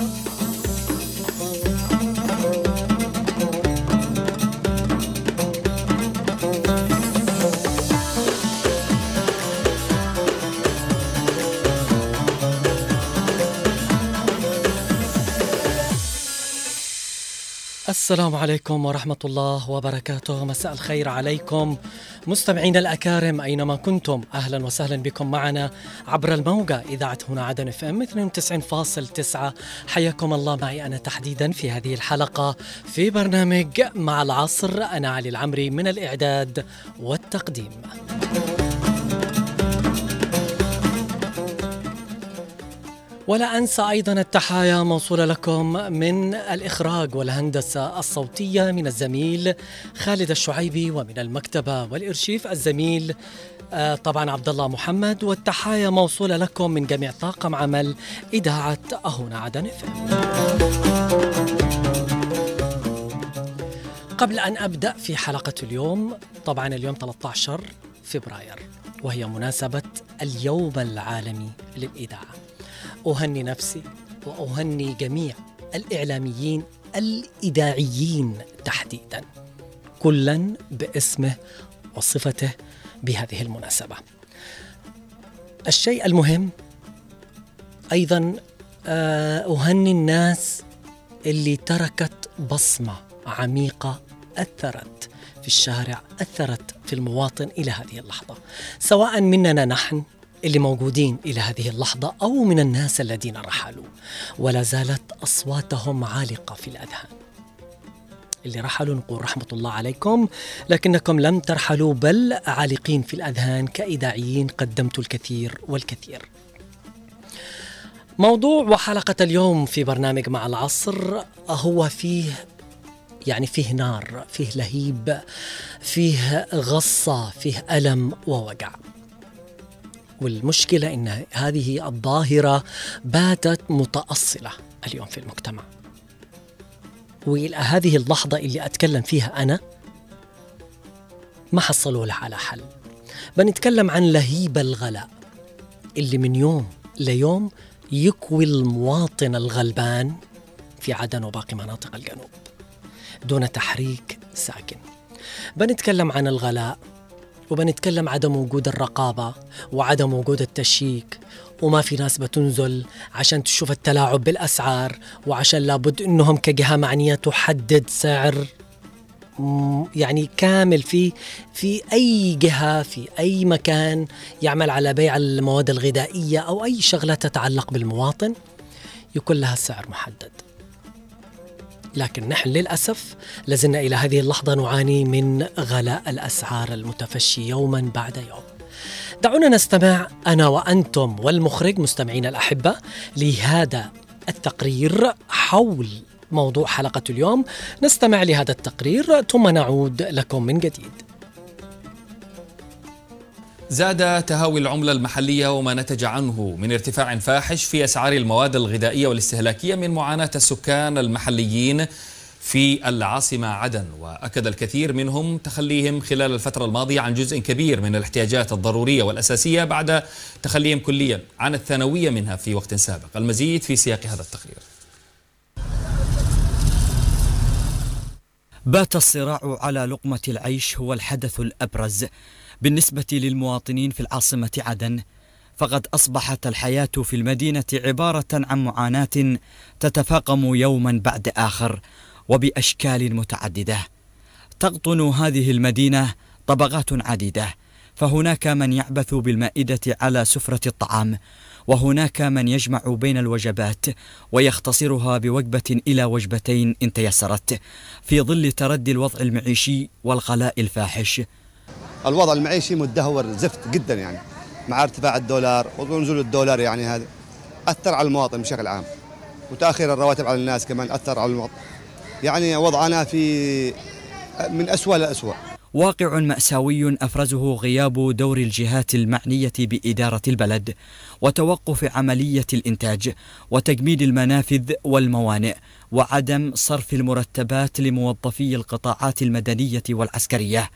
Bye. السلام عليكم ورحمة الله وبركاته. مساء الخير عليكم. مستمعينا الأكارم أينما كنتم؟ أهلا وسهلا بكم معنا عبر الموجة إذاعة هنا عدن اف ام 92.9 حياكم الله معي أنا تحديدا في هذه الحلقة في برنامج مع العصر. أنا علي العمري من الإعداد والتقديم. ولا أنسى أيضا التحايا موصولة لكم من الإخراج والهندسة الصوتية من الزميل خالد الشعيبي ومن المكتبة والإرشيف الزميل آه، طبعا عبد الله محمد. والتحايا موصولة لكم من جميع طاقم عمل إذاعة هنا عدن قبل أن أبدأ في حلقة اليوم طبعا اليوم 13 فبراير وهي مناسبة اليوم العالمي للإذاعة. أهني نفسي وأهني جميع الإعلاميين الإذاعيين تحديدا كلا باسمه وصفته بهذه المناسبة. الشيء المهم أيضا آه، أهني الناس اللي تركت بصمة عميقة أثرت في الشارع أثرت في المواطن إلى هذه اللحظة. سواء مننا نحن اللي موجودين إلى هذه اللحظة أو من الناس الذين رحلوا. ولا زالت أصواتهم عالقة في الأذهان. اللي رحلوا نقول رحمة الله عليكم. لكنكم لم ترحلوا بل عالقين في الأذهان كإذاعيين قدمتوا الكثير والكثير. موضوع وحلقة اليوم في برنامج مع العصر هو فيه يعني فيه نار فيه لهيب فيه غصة فيه ألم ووجع. والمشكلة أن هذه الظاهرة باتت متأصلة اليوم في المجتمع. وإلى هذه اللحظة اللي أتكلم فيها أنا ما حصلوا لها على حل. بنتكلم عن لهيب الغلاء اللي من يوم ليوم يكوي المواطن الغلبان في عدن وباقي مناطق الجنوب دون تحريك ساكن. بنتكلم عن الغلاء وبنتكلم عدم وجود الرقابة وعدم وجود التشييك وما في ناس بتنزل عشان تشوف التلاعب بالأسعار وعشان لابد أنهم كجهة معنية تحدد سعر يعني كامل في في أي جهة في أي مكان يعمل على بيع المواد الغذائية أو أي شغلة تتعلق بالمواطن يكون لها سعر محدد. لكن نحن للأسف لازلنا إلى هذه اللحظة نعاني من غلاء الأسعار المتفشي يوما بعد يوم. دعونا نستمع أنا وأنتم والمخرج مستمعين الأحبة لهذا التقرير حول موضوع حلقة اليوم. نستمع لهذا التقرير ثم نعود لكم من جديد. زاد تهاوي العملة المحلية وما نتج عنه من ارتفاع فاحش في أسعار المواد الغذائية والاستهلاكية من معاناة السكان المحليين في العاصمة عدن. وأكد الكثير منهم تخليهم خلال الفترة الماضية عن جزء كبير من الاحتياجات الضرورية والأساسية بعد تخليهم كليا عن الثانوية منها في وقت سابق. المزيد في سياق هذا التقرير. بات الصراع على لقمة العيش هو الحدث الأبرز. بالنسبة للمواطنين في العاصمة عدن فقد أصبحت الحياة في المدينة عبارة عن معاناة تتفاقم يوما بعد آخر وبأشكال متعددة. تقطن هذه المدينة طبقات عديدة فهناك من يعبث بالمائدة على سفرة الطعام وهناك من يجمع بين الوجبات ويختصرها بوجبة إلى وجبتين إن تيسرت في ظل تردي الوضع المعيشي والغلاء الفاحش. الوضع المعيشي مدهور زفت جدا يعني. مع ارتفاع الدولار ونزول الدولار يعني هذا أثر على المواطن بشكل عام. وتأخير الرواتب على الناس كمان أثر على المواطن. يعني وضعنا في من اسوء لاسوء واقع مأساوي أفرزه غياب دور الجهات المعنية بإدارة البلد وتوقف عملية الإنتاج وتجميد المنافذ والموانئ وعدم صرف المرتبات لموظفي القطاعات المدنية والعسكرية.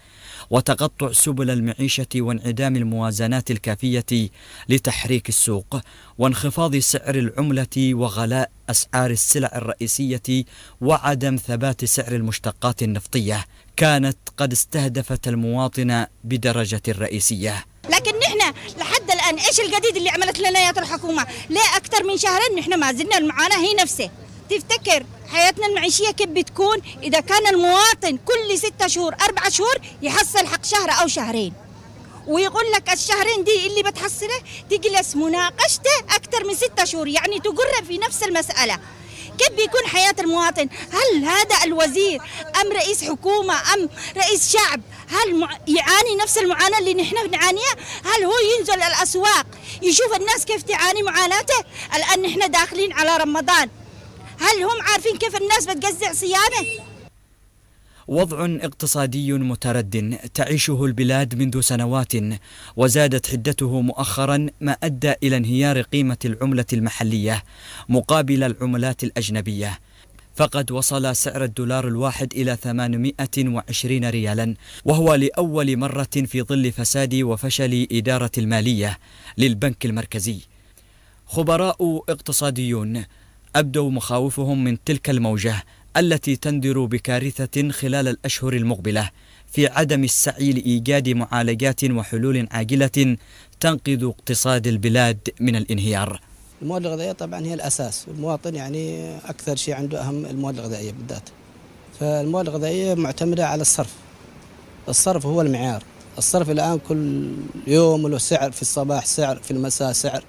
وتقطع سبل المعيشة وانعدام الموازنات الكافية لتحريك السوق وانخفاض سعر العملة وغلاء أسعار السلع الرئيسية وعدم ثبات سعر المشتقات النفطية. كانت قد استهدفت المواطن بدرجة رئيسية. لكن نحن لحد الآن إيش الجديد اللي عملت لنا يا الحكومة؟ ليه أكثر من شهرين نحن ما زلنا المعاناه هي نفسه. تفتكر حياتنا المعيشية كيف بتكون؟ إذا كان المواطن كل ستة شهور أربعة شهور يحصل حق شهر أو شهرين. ويقول لك الشهرين دي اللي بتحصله تجلس مناقشته أكثر من ستة شهور يعني تقر في نفس المسألة. كيف بيكون حياة المواطن؟ هل هذا الوزير أم رئيس حكومة أم رئيس شعب؟ هل يعاني نفس المعاناة اللي نحن بنعانيها؟ هل هو ينزل الأسواق يشوف الناس كيف تعاني معاناته؟ الآن نحن داخلين على رمضان. هل هم عارفين كيف الناس بتجزع صيامه؟ وضع اقتصادي مترد تعيشه البلاد منذ سنوات وزادت حدته مؤخرا ما أدى إلى انهيار قيمة العملة المحلية مقابل العملات الأجنبية فقد وصل سعر الدولار الواحد إلى 820 ريالا وهو لأول مرة في ظل فساد وفشل إدارة المالية للبنك المركزي خبراء اقتصاديون أبدوا مخاوفهم من تلك الموجة التي تنذر بكارثة خلال الأشهر المقبلة في عدم السعي لإيجاد معالجات وحلول عاجلة تنقذ اقتصاد البلاد من الانهيار. المواد الغذائية طبعا هي الأساس المواطن يعني أكثر شيء عنده أهم المواد الغذائية بالذات. فالمواد الغذائية معتمدة على الصرف الصرف هو المعيار. الصرف الآن كل يوم له سعر في الصباح سعر في المساء سعر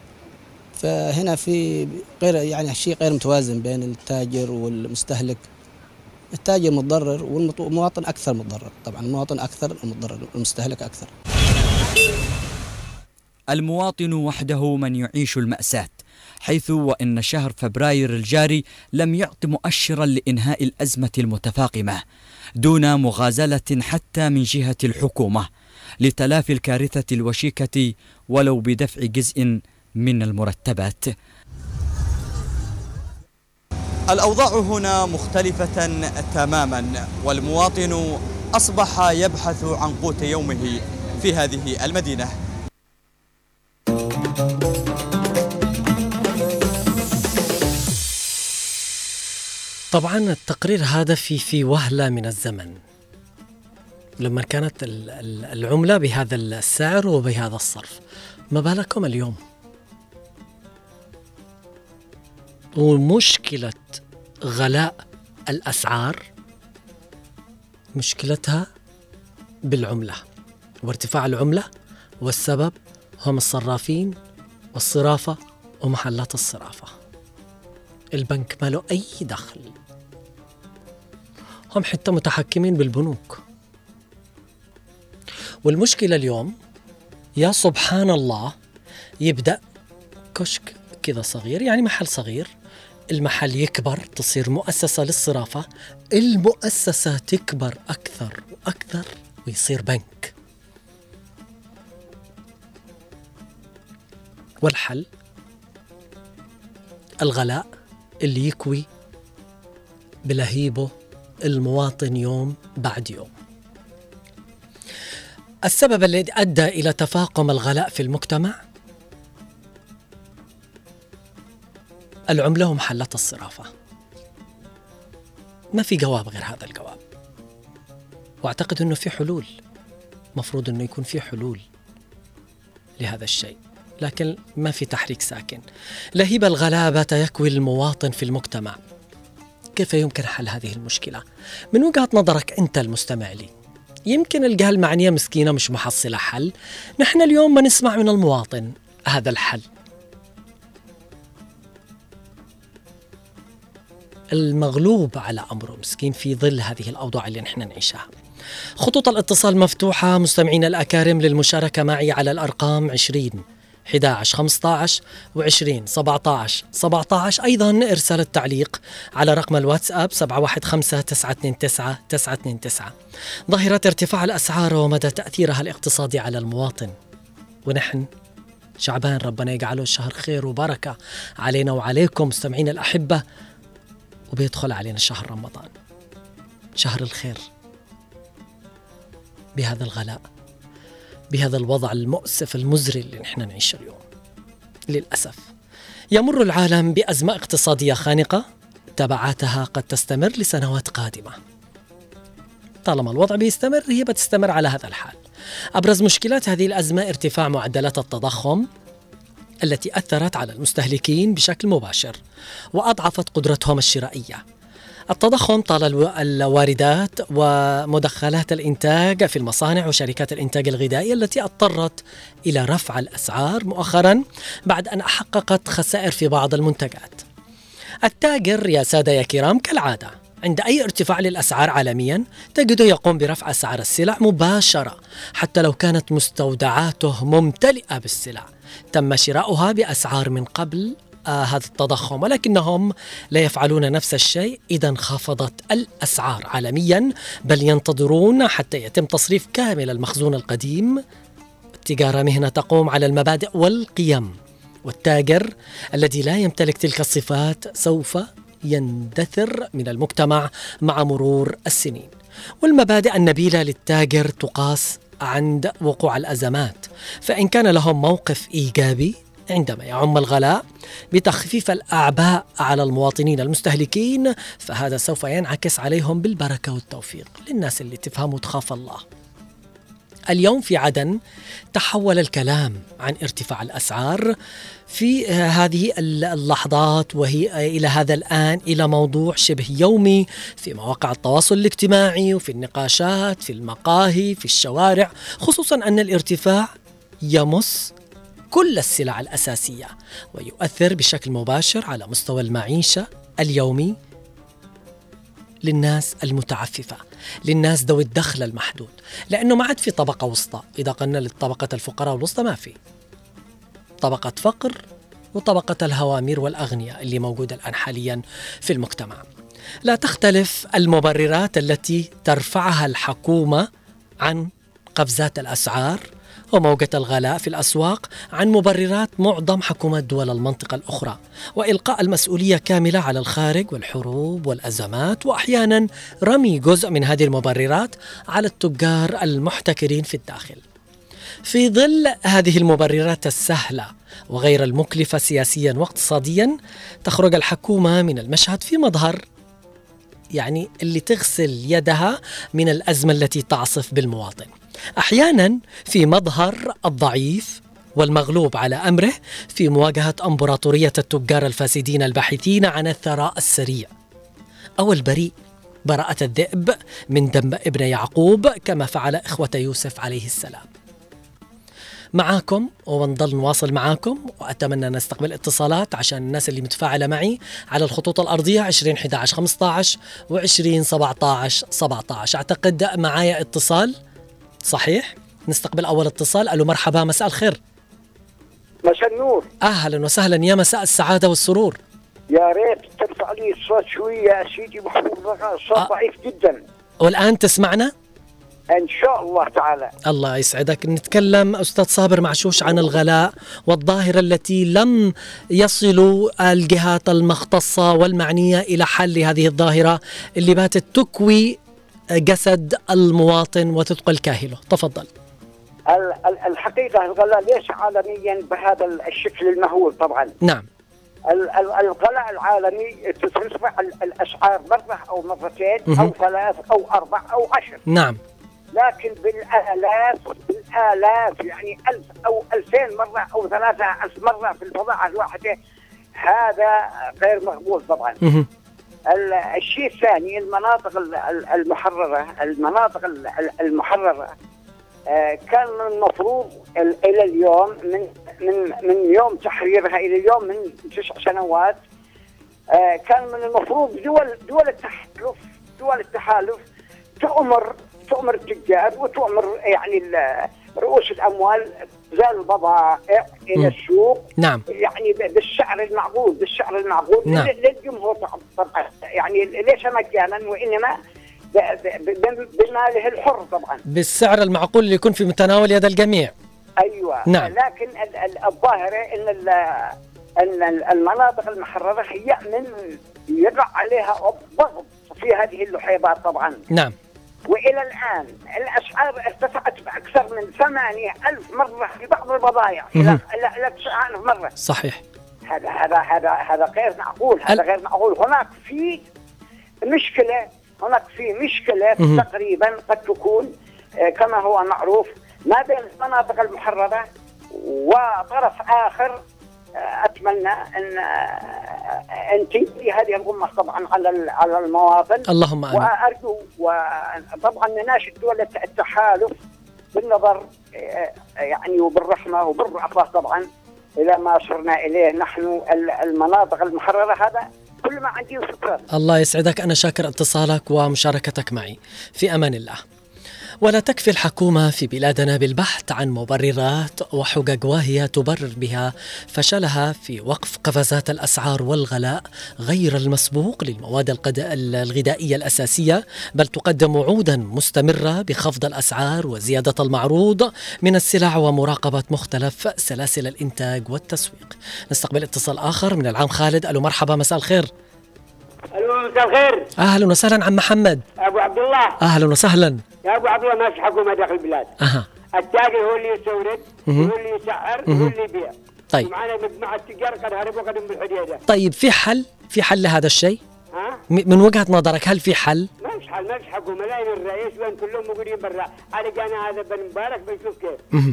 فهنا في غير يعني شيء غير متوازن بين التاجر والمستهلك. التاجر متضرر والمواطن أكثر متضرر. طبعا المواطن أكثر متضرر المستهلك أكثر. المواطن وحده من يعيش المأساة حيث وإن شهر فبراير الجاري لم يعط مؤشرا لإنهاء الأزمة المتفاقمة دون مغازلة حتى من جهة الحكومة لتلافي الكارثة الوشيكة ولو بدفع جزء من المرتبات. الأوضاع هنا مختلفة تماما والمواطن أصبح يبحث عن قوت يومه في هذه المدينة. طبعا التقرير هذا في في وهلة من الزمن. لما كانت العملة بهذا السعر وبهذا الصرف ما بالكم اليوم؟ ومشكلة غلاء الأسعار مشكلتها بالعملة وارتفاع العملة والسبب هم الصرافين والصرافة ومحلات الصرافة. البنك ما له أي دخل. هم حتى متحكمين بالبنوك. والمشكلة اليوم يا سبحان الله يبدأ كشك كذا صغير يعني محل صغير المحل يكبر تصير مؤسسة للصرافة. المؤسسة تكبر أكثر وأكثر ويصير بنك. والحل؟ الغلاء اللي يكوي بلهيبه المواطن يوم بعد يوم. السبب الذي أدى إلى تفاقم الغلاء في المجتمع؟ العملة ومحلات الصرافة. ما في جواب غير هذا الجواب. وأعتقد إنه في حلول. مفروض إنه يكون في حلول لهذا الشيء. لكن ما في تحريك ساكن. لهيب الغلابة يكوي المواطن في المجتمع. كيف يمكن حل هذه المشكلة؟ من وجهة نظرك أنت المستمع لي يمكن الجهة المعنية مسكينة مش محصلة حل. نحن اليوم ما نسمع من المواطن هذا الحل. المغلوب على أمره مسكين في ظل هذه الأوضاع اللي نحن نعيشها. خطوط الاتصال مفتوحة. مستمعين الأكارم للمشاركة معي على الأرقام 20 11 15 و20 17 17 أيضا إرسال التعليق على رقم الواتساب 715 929 929 ظاهرة ارتفاع الأسعار ومدى تأثيرها الاقتصادي على المواطن. ونحن شعبان ربنا يجعله شهر خير وبركة علينا وعليكم. مستمعين الأحبة وبيدخل علينا شهر رمضان شهر الخير. بهذا الغلاء بهذا الوضع المؤسف المزري اللي نحن نعيشه اليوم. للأسف. يمر العالم بأزمة اقتصادية خانقة تبعاتها قد تستمر لسنوات قادمة. طالما الوضع بيستمر هي بتستمر على هذا الحال. أبرز مشكلات هذه الأزمة ارتفاع معدلات التضخم التي أثرت على المستهلكين بشكل مباشر وأضعفت قدرتهم الشرائية. التضخم طال الواردات ومدخلات الإنتاج في المصانع وشركات الإنتاج الغذائي التي اضطرت إلى رفع الأسعار مؤخرا بعد أن حققت خسائر في بعض المنتجات. التاجر يا سادة يا كرام كالعادة. عند أي ارتفاع للأسعار عالميا تجده يقوم برفع أسعار السلع مباشرة حتى لو كانت مستودعاته ممتلئة بالسلع. تم شراؤها بأسعار من قبل آه هذا التضخم ولكنهم لا يفعلون نفس الشيء إذا انخفضت الأسعار عالميا بل ينتظرون حتى يتم تصريف كامل المخزون القديم. التجارة مهنة تقوم على المبادئ والقيم والتاجر الذي لا يمتلك تلك الصفات سوف يندثر من المجتمع مع مرور السنين. والمبادئ النبيلة للتاجر تقاس عند وقوع الأزمات. فإن كان لهم موقف إيجابي عندما يعم الغلاء بتخفيف الأعباء على المواطنين المستهلكين فهذا سوف ينعكس عليهم بالبركة والتوفيق للناس اللي تفهم وتخاف الله. اليوم في عدن تحول الكلام عن ارتفاع الأسعار في هذه اللحظات وهي إلى هذا الآن إلى موضوع شبه يومي في مواقع التواصل الاجتماعي وفي النقاشات في المقاهي في الشوارع خصوصا أن الارتفاع يمس كل السلع الأساسية ويؤثر بشكل مباشر على مستوى المعيشة اليومي للناس المتعففة. للناس ذوي الدخل المحدود لأنه ما عاد في طبقة وسطى. إذا قلنا للطبقة الفقراء والوسطى ما في. طبقة فقر وطبقة الهوامير والأغنياء اللي موجودة الآن حاليا في المجتمع. لا تختلف المبررات التي ترفعها الحكومة عن قفزات الأسعار وموجة الغلاء في الأسواق عن مبررات معظم حكومات دول المنطقة الأخرى وإلقاء المسؤولية كاملة على الخارج والحروب والأزمات وأحيانا رمي جزء من هذه المبررات على التجار المحتكرين في الداخل. في ظل هذه المبررات السهلة وغير المكلفة سياسيا واقتصاديا تخرج الحكومة من المشهد في مظهر يعني اللي تغسل يدها من الأزمة التي تعصف بالمواطن. أحيانا في مظهر الضعيف والمغلوب على أمره في مواجهة أمبراطورية التجار الفاسدين الباحثين عن الثراء السريع. أو البريء براءة الذئب من دم ابن يعقوب كما فعل إخوة يوسف عليه السلام. معاكم ونضل نواصل معاكم وأتمنى نستقبل اتصالات عشان الناس اللي متفاعلة معي على الخطوط الأرضية 20 11 15 و20 17 17 أعتقد معايا اتصال صحيح؟ نستقبل أول اتصال. ألو مرحبا مساء الخير. مساء النور. أهلا وسهلا يا مساء السعادة والسرور. يا ريت ترفع لي الصوت شوية يا سيدي محمود الصوت آه. ضعيف جدا. والآن تسمعنا؟ إن شاء الله تعالى. الله يسعدك. نتكلم أستاذ صابر معشوش عن الغلاء والظاهرة التي لم يصلوا الجهات المختصة والمعنية إلى حل هذه الظاهرة اللي باتت تكوي جسد المواطن وتثقل كاهله تفضل. ال- ال- الحقيقة الغلاء ليس عالميا بهذا الشكل المهول طبعا. نعم. ال- ال- الغلاء العالمي ترتفع ال- الاسعار مرة أو مرتين أو مهم. ثلاث أو أربع أو عشر. نعم. لكن بالآلاف بالآلاف يعني ألف أو ألفين مرة أو ثلاثة ألف مرة في البضاعه الواحدة هذا غير مقبول طبعا. مهم. ال- الشيء الثاني المناطق ال- ال- المحررة المناطق ال- ال- المحررة. آه، كان من المفروض ال- إلى اليوم من من من يوم تحريرها إلى اليوم من تسع سنوات آه، كان من المفروض دول دول التحالف دول التحالف تؤمر تؤمر التجار وتؤمر يعني رؤوس الأموال زال البضائع مم. إلى السوق. نعم. يعني بالسعر المعقول بالسعر المعقول. نعم. لل- للجمهور طبعا يعني ليس مجانا وإنما بماله الحر طبعا. بالسعر المعقول اللي يكون في متناول يد الجميع. أيوه. نعم. لكن ال- ال- الظاهره إن إن المناطق المحررة هي من يقع عليها الضغط في هذه اللحيبات طبعا. نعم. وإلى الآن الأسعار ارتفعت بأكثر من ثمانية ألف مرة في بعض البضائع إلى. إلى إلى 9000 مرة. صحيح. هذا هذا هذا هذا غير معقول. هذا غير معقول. هناك في مشكلة هناك في مشكلة. تقريبا قد تكون آه، كما هو معروف ما بين المناطق المحررة وطرف آخر أتمنى أن أن تنتهي هذه الغمة طبعا على على المواطن. اللهم آمين. وأرجو وطبعا نناشد دول التحالف بالنظر آه، يعني وبالرحمة وبالرأفه طبعا إلى ما صرنا إليه نحن ال- المناطق المحررة هذا. كل ما عندي وشكرا الله يسعدك. أنا شاكر اتصالك ومشاركتك معي. في أمان الله. ولا تكفي الحكومة في بلادنا بالبحث عن مبررات وحجج واهية تبرر بها فشلها في وقف قفزات الأسعار والغلاء غير المسبوق للمواد الغذائية الأساسية بل تقدم وعودا مستمرة بخفض الأسعار وزيادة المعروض من السلع ومراقبة مختلف سلاسل الإنتاج والتسويق. نستقبل اتصال آخر من العام خالد. ألو مرحبا مساء الخير. ألو مساء الخير. أهلا وسهلا عم محمد. أبو عبد الله. أهلا وسهلا. يا أبو عبد الله ما في حكومه داخل البلاد. أها. التاجر هو اللي يستورد. هو اللي يسعر. هو اللي يبيع. طيب. ومعنا مجموعة تجار قد هربوا قدم بالحديدة. طيب في حل؟ في حل لهذا الشيء؟ ها؟ من وجهة نظرك هل في حل؟ ما فيش حل ما فيش حكومه لا الرئيس وين كلهم موجودين برا. على جانا هذا بن مبارك بنشوف كيف.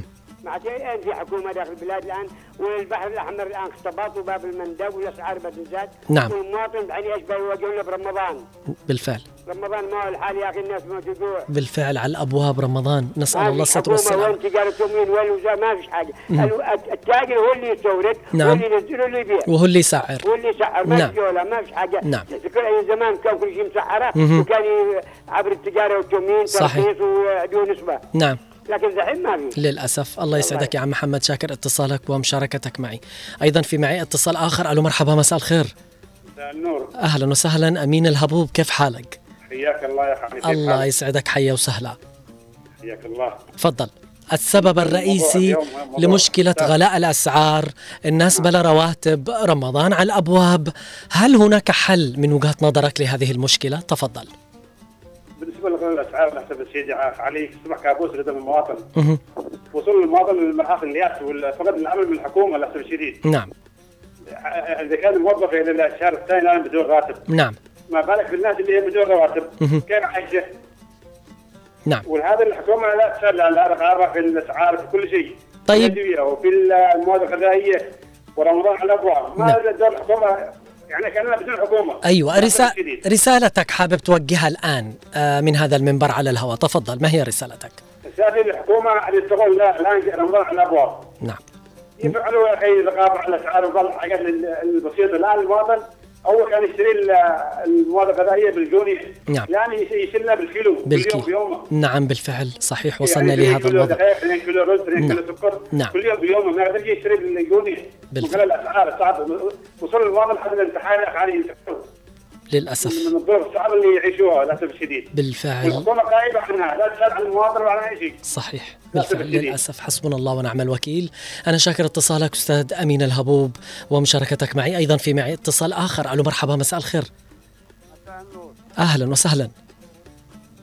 مع الان في حكومة داخل البلاد الآن والبحر الأحمر الآن اختباط وباب المندب والاسعار بتنزاد نعم. والمواطن يعني إيش بيواجهونا برمضان. بالفعل. رمضان ما هو الحال يا أخي الناس ما تجوع بالفعل على الأبواب رمضان. نسأل ما الله الستر حكومة والسلامه وين تجارة يومين وين ما فيش حاجة. التاجر هو اللي يستورد نعم. هو اللي ينزل اللي يبيع. وهو اللي يسعر. هو اللي يسعر. ما نعم. في جولة ما فيش حاجة. نعم. زمان كان كل شيء مسعرة. وكان عبر التجارة والتومين صحيح. ترخيص ودون نسبة نعم. لكن دحين ما في. للأسف. الله يسعدك يا عم محمد. شاكر اتصالك ومشاركتك معي. أيضا في معي اتصال آخر. ألو مرحبا. مساء الخير. النور. أهلا وسهلا. أمين الهبوب كيف حالك؟ حياك الله يا حبيبي. الله؟ يسعدك. حيا وسهلا. حياك الله. تفضل. السبب الرئيسي لمشكلة. غلاء الأسعار. الناس بلا رواتب. رمضان على الأبواب. هل هناك حل من وجهة نظرك لهذه المشكلة؟ تفضل. لغلاء الاسعار نحسب السيدي علي اصبح كابوس قدام المواطن. وصول المواطن للمرحله الياس فقد الامل من الحكومة للاسف الشديد نعم. إذا كان الموظف إلى الشهر الثاني الآن بدون راتب. نعم. ما بالك بالناس اللي هي بدون رواتب. كيف عايشة؟ نعم. وهذا الحكومة لا تسأل على الغاره في الأسعار في كل شيء. طيب. في وفي المواد الغذائية. ورمضان على الأبواب. ما نعم. دور الحكومة يعني كاننا بدون حكومة. أيوة للأسف رسا... الشديد. رسالتك حابب توجهها الآن آه، من هذا المنبر على الهواء. تفضل ما هي رسالتك؟ رسالة الحكومة أن يستغل لا الآن رمضان على الأبواب نعم. يفعلوا يا أخي رقابة على الأسعار وبعض الحاجات ال- البسيطة الآن المواطن أول كان يشتري ال- المواد الغذائية بالجوني نعم. الآن يش- يشيلنا بالكيلو باليوم بالكي بيومه نعم بالفعل صحيح وصلنا يعني لهذا الوضع 2 كيلو رز 2 نعم. كيلو سكر نعم. كل يوم بيومه ما يقدر يشتري بالجوني بالفعل. وقال الأسعار صعب وصل المواطن حتى الامتحان يعني للأسف. من الظروف الصعبة اللي يعيشوها للأسف الشديد بالفعل. والحكومة غايبة عنها لا تسأل عن المواطن ولا عن أي شيء. صحيح. للأسف بالفعل. للأسف. حسبنا الله ونعم الوكيل. أنا شاكر اتصالك أستاذ أمين الهبوب ومشاركتك معي. أيضا في معي اتصال آخر. ألو مرحبا. مساء الخير. أهلا وسهلا.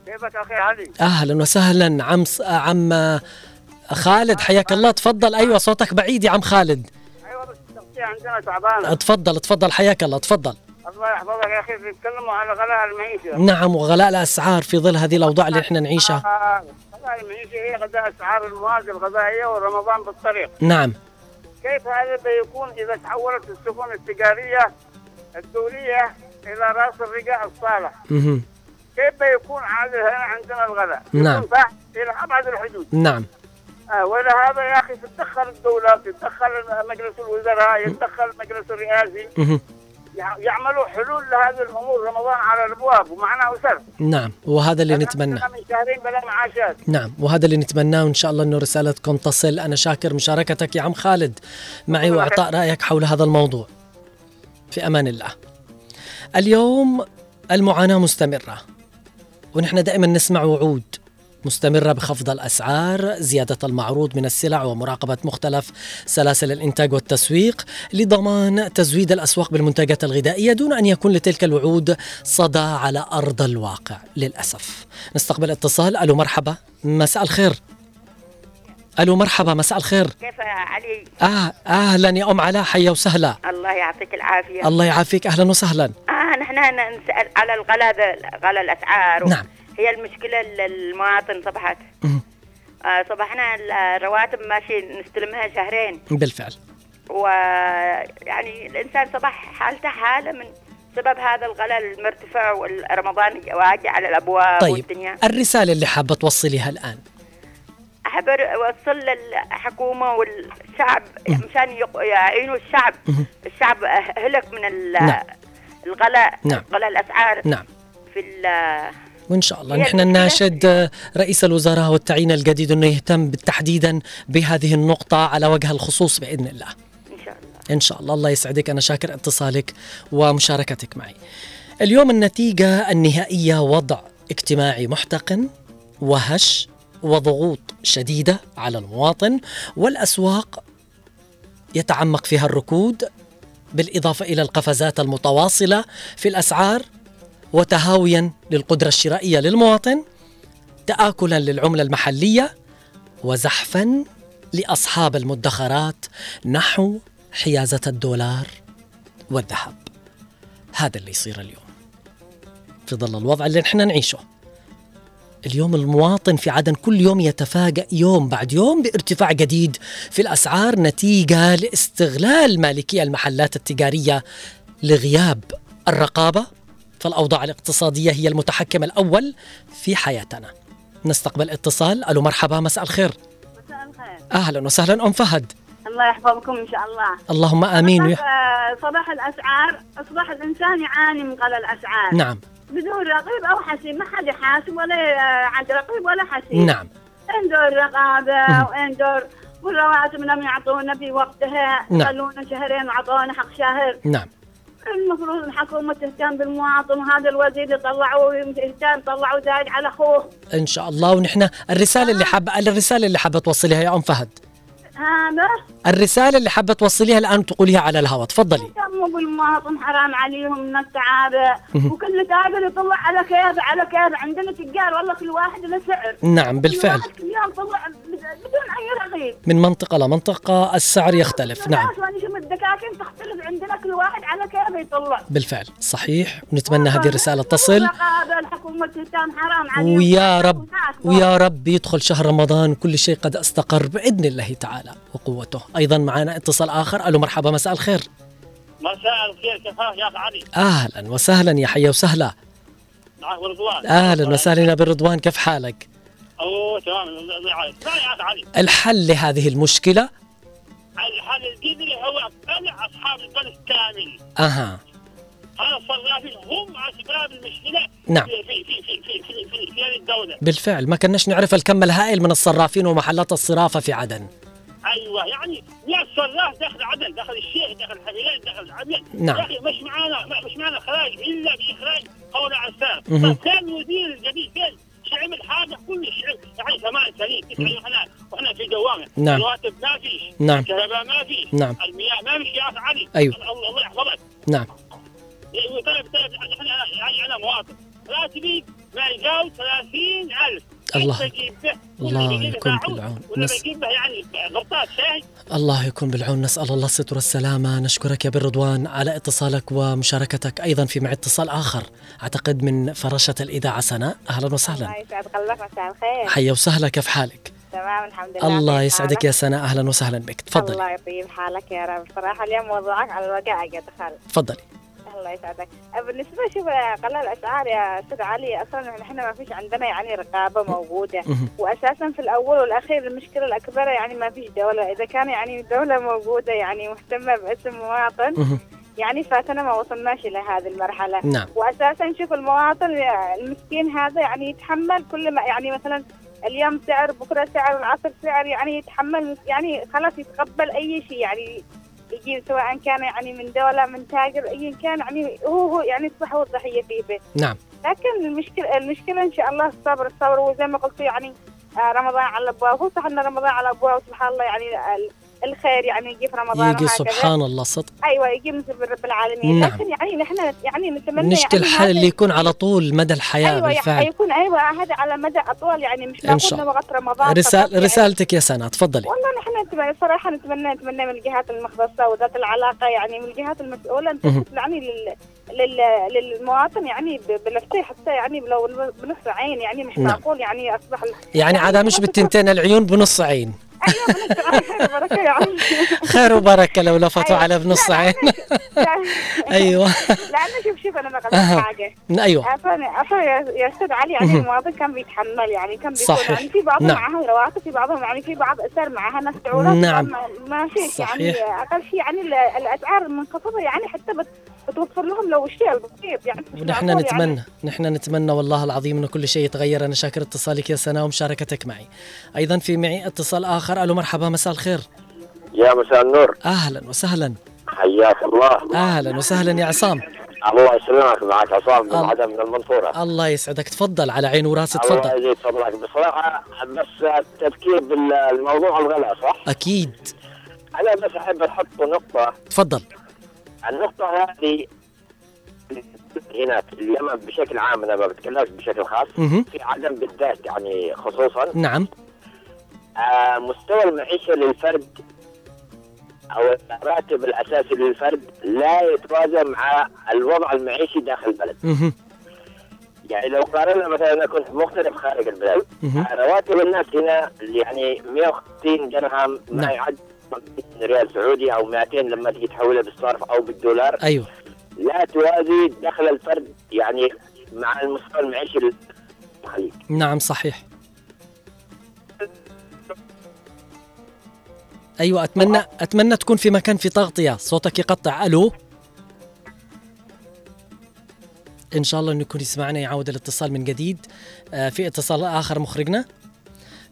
كيفك أخي علي؟ أهلا وسهلا. عم س- عم خالد حياك الله. تفضل. أيوة صوتك بعيد يا عم خالد. أيوة بس عندنا تعبانة. تفضل تفضل. حياك الله. تفضل. الله يحفظك يا أخي بيتكلموا على غلاء المعيشة. نعم وغلاء الأسعار في ظل هذه الأوضاع اللي إحنا نعيشها. آه، غلاء المعيشة هي غلاء أسعار المواد الغذائية ورمضان بالطريق. نعم. كيف هذا بيكون إذا تحولت السفن التجارية الدولية إلى رأس الرجاء الصالح؟ مهم. كيف بيكون هذا هنا عندنا الغلاء؟ نعم. إلى أبعد الحدود. نعم. آه ولهذا يا أخي تتدخل الدولة تتدخل مجلس الوزراء يتدخل المجلس الرئاسي. يعملوا حلول لهذه الأمور رمضان على الأبواب ومعناه سر نعم وهذا اللي نتمناه من شهرين بلا معاشات. نعم وهذا اللي نتمناه وإن شاء الله أنه رسالتكم تصل. أنا شاكر مشاركتك يا عم خالد. معي وإعطاء رأيك حول هذا الموضوع. في أمان الله. اليوم المعاناة مستمرة ونحن دائما نسمع وعود. مستمرة بخفض الأسعار زيادة المعروض من السلع ومراقبة مختلف سلاسل الإنتاج والتسويق لضمان تزويد الأسواق بالمنتجات الغذائية دون أن يكون لتلك الوعود صدى على أرض الواقع للأسف. نستقبل اتصال. ألو مرحبا. مساء الخير. ألو مرحبا. مساء الخير. كيف علي؟ آه أهلا يا أم علاء. حيا وسهلا. الله يعطيك العافية. الله يعافيك. أهلا وسهلا. آه نحن نسأل على الغلاء غلاء الأسعار. نعم. هي المشكلة ال- المواطن صبحت. آه صبحنا الرواتب ماشي نستلمها شهرين. بالفعل. ويعني الإنسان صبح حالته حالة من سبب هذا الغلاء المرتفع والرمضان واقع على الأبواب طيب والدنيا. الرسالة اللي حابة توصليها الآن. أحب أوصل للحكومة والشعب مشان يعينوا الشعب. الشعب هلك من نعم. الغلاء نعم. غلاء الأسعار نعم. في وإن شاء الله. نحن نناشد رئيس الوزراء والتعيين الجديد أنه يهتم تحديدا بهذه النقطة على وجه الخصوص بإذن الله. إن شاء الله. إن شاء الله. الله يسعدك. أنا شاكر اتصالك ومشاركتك معي. اليوم النتيجة النهائية وضع اجتماعي محتقن وهش وضغوط شديدة على المواطن والأسواق يتعمق فيها الركود بالإضافة إلى القفزات المتواصلة في الأسعار وتهاويا للقدرة الشرائية للمواطن تآكلا للعملة المحلية وزحفا لأصحاب المدخرات نحو حيازة الدولار والذهب. هذا اللي يصير اليوم. في ظل الوضع اللي نحن نعيشه. اليوم المواطن في عدن كل يوم يتفاجأ يوم بعد يوم بارتفاع جديد في الأسعار نتيجة لاستغلال مالكي المحلات التجارية لغياب الرقابة. فالأوضاع الاقتصادية هي المتحكم الأول في حياتنا. نستقبل اتصال. ألو مرحبا مساء الخير. مساء الخير. أهلا وسهلا أم فهد. الله يحفظكم إن شاء الله. اللهم آمين. ويح... آه، صباح الأسعار. أصبح الإنسان يعاني من غلاء الأسعار. نعم. بدون رقيب أو حسيب. ما حد يحاسب ولا آه، عند رقيب ولا حسيب. نعم. وين دور الرقابه مم. وين دور والرواتب لم يعطونا في وقتها نعم. خلونا شهرين وعطونا حق شهر. نعم. المفروض الحكومة تهتم بالمواطن وهذا الوزير يطلعوا يهتم طلعوا زايد على أخوه. إن شاء الله. ونحن الرسالة اللي حابه الرسالة اللي حابة توصليها يا أم فهد؟ هذا؟ الرسالة اللي حابة توصليها الآن تقوليها على الهواء. تفضلي. يهتموا بالمواطن حرام عليهم من التعابة. وكل تاجر يطلع على كيف على كيف عندنا تجار والله كل واحد له سعر. نعم بالفعل. كل يوم طلع بدون أي رغيب. من منطقة لمنطقه السعر يختلف. نعم. الدكاكين تختلف عندنا كل واحد على كيف يطلع. بالفعل صحيح. ونتمنى هذه الرسالة تصل. ويا رب ويا رب يدخل شهر رمضان كل شيء قد استقر بإذن الله تعالى وقوته. أيضا معنا اتصال آخر. ألو مرحبا مساء الخير. مساء الخير كيف حالك يا اخ علي؟ أهلا وسهلا يا حيا وسهلا. معك رضوان أهلا وسهلا بالرضوان كيف حالك؟ أوه تمام الحل لهذه المشكلة؟ الحل الجذري منع أصحاب البلد كامل أها هم أسباب المشكلة نعم. في في في في في في, في, في الدولة بالفعل ما كناش نعرف الكم الهائل من الصرافين ومحلات الصرافة في عدن أيوه يعني يا الصراف داخل عدن داخل الشيخ داخل الحفلات داخل عدن نعم. يا أخي مش معانا مش معانا خراج إلا بإخراج قول عسام مهم. طب كان المدير الجديد فين؟ شو عمل حاجة كل شيء يعني ثمان سنين تسع سنين وإحنا في دوامة. نعم. الرواتب ما فيش نعم. الكهرباء ما فيش نعم. المياه ما فيش يا أخي علي. أيوه. الله الله يحفظك. نعم. طلب طلب إحنا يعني أنا مواطن. راتبي ما يجاوز 30000 الله-؟ الله يكون؟ بالعون. نس- يعني الله يكون بالعون. نسأل الله الستر والسلامة. نشكرك يا بالرضوان على اتصالك ومشاركتك أيضا في مع اتصال آخر. أعتقد من فرشة الإذاعة سناء. أهلا وسهلا. الله يسعد قلبك مساء الخير. حيا وسهلا. كيف حالك؟ تمام الحمد لله الله يسعدك؟ يا سناء. أهلا وسهلا بك. تفضلي. الله يطيب حالك يا رب. صراحة اليوم موضوعك على الوقائع دخل تفضلي. الله يسعدك. بالنسبة شوف غلاء الأسعار يا أستاذ علي أصلا نحن ما فيش عندنا يعني رقابة موجودة. مهم. وأساسا في الأول والأخير المشكلة الأكبر يعني ما فيش دولة. إذا كان يعني دولة موجودة يعني مهتمة باسم مواطن. يعني فاتنا ما وصلناش إلى هذه المرحلة. نعم. وأساسا شوف المواطن المسكين هذا يعني يتحمل كل ما يعني مثلا اليوم سعر بكرة سعر العصر سعر يعني يتحمل يعني خلاص يتقبل أي شيء يعني يجي سواء كان يعني من دولة من تاجر أيا كان يعني هو هو يعني يصبح هو الضحية فيه به نعم. لكن المشكلة المشكلة إن شاء الله الصبر الصبر وزي ما قلت يعني آه، رمضان على الابواب هو صح إن رمضان على الابواب سبحان الله يعني الخير يعني يجي في رمضان يجي. سبحان الله صدق أيوه يجي من رب العالمين نعم. لكن يعني نحن يعني نتمنى نشتي يعني هذا- اللي يكون على طول مدى الحياة أيوه بالفعل يكون أيوه هذا على مدى أطول يعني مش إن شاء ناخذ وقت رمضان رسال يعني. رسالتك يا سناء تفضلي والله نحن نتمنى صراحة نتمنى نتمنى من الجهات المختصة وذات العلاقة يعني من الجهات المسؤوله ان يعني لل لل للمواطن يعني بنفسه حتى يعني لو بنص عين يعني مش نعم. معقول يعني أصبح يعني عادة مش بالتنتين العيون بنص عين يعني خير وبركة لو لفتوا أيوة. على بنص عين يعني- أيوة لأنه شوف شوف أنا بقول حاجة أيوة عفوا عفوا يا أستاذ علي يعني. المواطن كان بيتحمل يعني كان بيكون صحيح. يعني في بعضهم نعم. معها رواتب في بعضهم يعني في بعض اسر معها ناس تعولات نعم. ما, فيش يعني. أقل شيء يعني ال- الأسعار منخفضه يعني حتى بت- بتوفر لهم لو الشيء البسيط يعني ونحن نتمنى نحن نتمنى والله العظيم إنه كل شيء يتغير. أنا شاكر اتصالك يا سناء ومشاركتك معي. أيضا في معي اتصال آخر. ألو مرحبا مساء الخير. يا مساء النور. أهلا وسهلا. حياك الله. أهلا وسهلا يا عصام. الله يسلمك معك عصام بن الله. عدم من المنصورة. الله يسعدك. تفضل على عين وراس الله تفضل. يزيد فضلك. بصراحة بس التفكير بالموضوع الغلاء صح؟ أكيد. أنا بس أحب أحط نقطة. تفضل. النقطة هذه هنا في اليمن بشكل عام أنا ما بتكلمش بشكل خاص مهم. في عدن بالذات يعني خصوصا نعم آه مستوى المعيشة للفرد أو الراتب الأساسي للفرد لا يتوازن مع الوضع المعيشي داخل البلد مهم. يعني لو قارنا مثلا أنا كنت مغترب خارج البلد. رواتب الناس هنا يعني 150 درهم ما نعم. يعد ريال سعودي أو 200 لما تيجي تحولها بالصرف أو بالدولار. أيوه. لا توازي دخل الفرد يعني مع المستوى المعيشي للخليج نعم صحيح. أيوه أتمنى أتمنى تكون في مكان في تغطيه صوتك يقطع. ألو؟ إن شاء الله إنه يكون يسمعنا يعود الاتصال من جديد. آه في اتصال آخر مخرجنا؟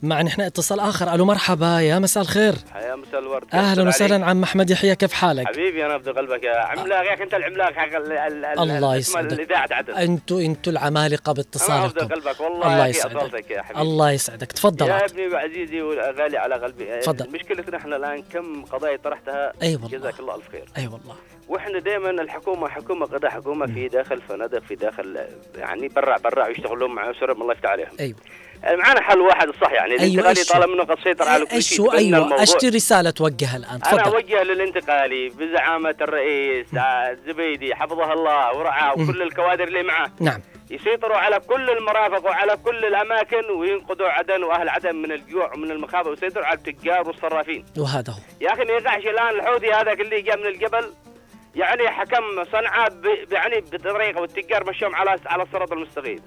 مع نحن اتصال آخر. ألو مرحبا يا مساء الخير. يا مساء الورد. أهلا وسهلا عم محمد يحيى كيف حالك؟ حبيبي أنا افضل قلبك. يا عملاق يا أخي أنت العملاق حق ال- ال- ال- الله يسعدك. الإذاعة عدن أنتوا أنتوا العمالقة أنا أفضل باتصالكم قلبك. والله الله يسعدك. يا حبيبي. الله يسعدك. تفضل. يا. ابني وعزيزي والغالي على قلبي. تفضل. مشكلتنا إحنا الآن كم قضايا طرحتها؟ أي والله. جزاك الله الف خير أي والله. وإحنا دائما الحكومة حكومة قضاء حكومة في داخل فنادق في داخل يعني برع برع ويشتغلون مع اسرهم الله يفتح عليهم. أيوه. معنا حل واحد الصح يعني أيوة، الانتقالي هو؟ طالما انه قد سيطر على كل شيء أيوه. اشتي رسالة توجهها الآن؟ أنا تفضل. أوجه للانتقالي بزعامة الرئيس الزبيدي حفظه الله ورعاه. وكل الكوادر اللي معه نعم. يسيطروا على كل المرافق وعلى كل الأماكن وينقذوا عدن وأهل عدن من الجوع ومن المخاوف ويسيطروا على التجار والصرافين. وهذا هو. يا أخي ما يقعش الآن الحوثي هذاك اللي جاء من الجبل يعني حكم صنعاء يعني بطريقة والتجار مشوهم على على الصراط المستقيم.